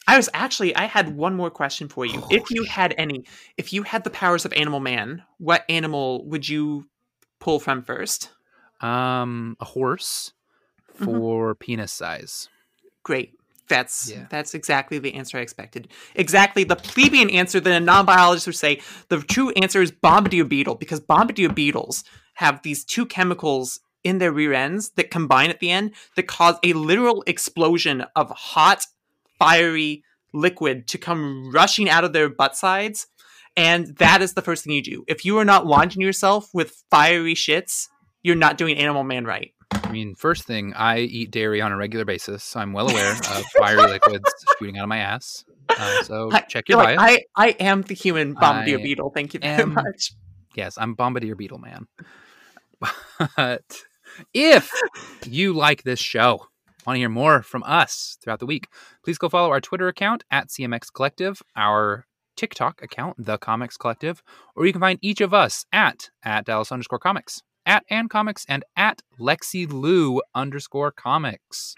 I was actually I had one more question for you. If you had any, if you had the powers of Animal Man, what animal would you pull from first? Um, a horse Mhm. for penis size. Great. That's Yeah. that's exactly the answer I expected. Exactly the plebeian answer that a non-biologist would say. The true answer is bombardier beetle because bombardier beetles have these two chemicals in their rear ends that combine at the end that cause a literal explosion of hot, fiery liquid to come rushing out of their butt sides. And that is the first thing you do. If you are not launching yourself with fiery shits, you're not doing Animal Man right. I mean, first thing, I eat dairy on a regular basis, so I'm well aware of fiery liquids shooting out of my ass. Uh, so *laughs* I- check your like, I, I am the human bombardier I beetle. Thank you very am- much. Yes, I'm Bombardier Beetle Man. But if you like this show, want to hear more from us throughout the week, please go follow our Twitter account at CMX Collective, our TikTok account, The Comics Collective, or you can find each of us at at Dallas underscore comics, at Ann Comics, and at Lexi Lou underscore comics.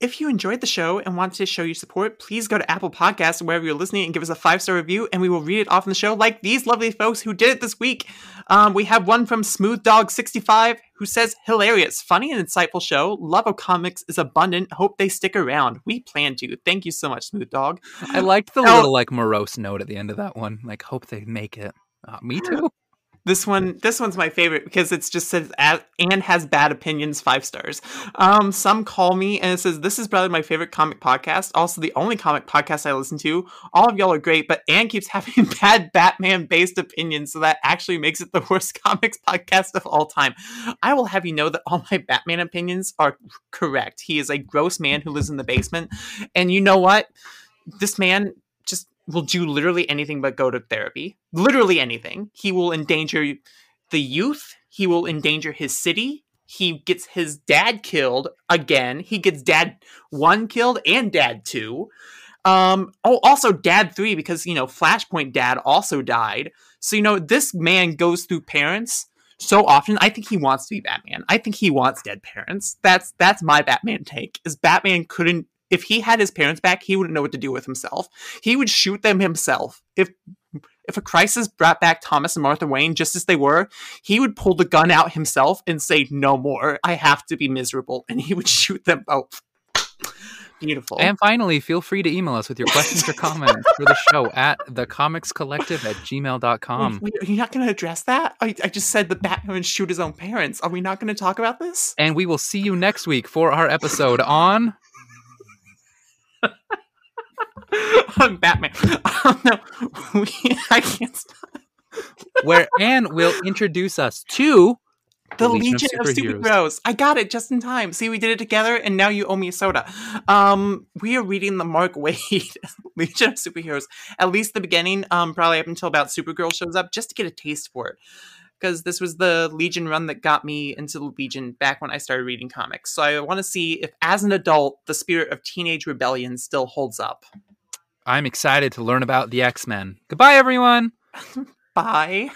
If you enjoyed the show and want to show your support, please go to Apple Podcasts wherever you're listening and give us a five star review, and we will read it off in the show, like these lovely folks who did it this week. Um, we have one from Smooth Dog 65 who says, "Hilarious, funny, and insightful show. Love of comics is abundant. Hope they stick around. We plan to. Thank you so much, Smooth Dog." I liked the Oh. little like morose note at the end of that one. Like, hope they make it. Uh, me *gasps* too. This one, this one's my favorite because it's just says "A- Anne has bad opinions, five stars. Um, some call me and it says this is probably my favorite comic podcast. Also, the only comic podcast I listen to. All of y'all are great, but Anne keeps *laughs* having bad Batman-based opinions, so that actually makes it the worst *laughs* comics podcast of all time. I will have you know that all my Batman opinions are correct. He is a gross man who lives in the basement, and you know what? This man will do literally anything but go to therapy. Literally anything. He will endanger the youth. He will endanger his city. He gets his dad killed again. He gets dad one killed and dad two. Um, oh, also dad three because you know Flashpoint dad also died. So you know this man goes through parents so often. I think he wants to be Batman. I think he wants dead parents. That's that's my Batman take. Is Batman couldn't if he had his parents back, he wouldn't know what to do with himself. He would shoot them himself. If if a crisis brought back Thomas and Martha Wayne just as they were, he would pull the gun out himself and say, "No more. I have to be miserable," and he would *laughs* shoot them both. Beautiful. And finally, feel free to email us with your questions or comments for the show at thecomicscollective at gmail.com. Wait, are you not going to address that? I, I just said the Batman would shoot his own parents. Are we not going to talk about this? And we will see you next week for our episode on on Batman. Oh, no, we, I can't stop. where Anne will introduce us to The Legion Legion, of of, Superheroes. Superheroes. I got it just in time. See, we did it together, and now you owe me a soda. Um, we are reading the Mark *laughs* Waid Legion of Superheroes. At least the beginning, um, probably up until about Supergirl shows up, just to get a taste for it. Because this was the Legion run that got me into the Legion back when I started reading comics. So I want to see if, as an adult, the spirit of teenage rebellion still holds up. I'm excited to learn about the X Men. Goodbye, everyone. *laughs* Bye.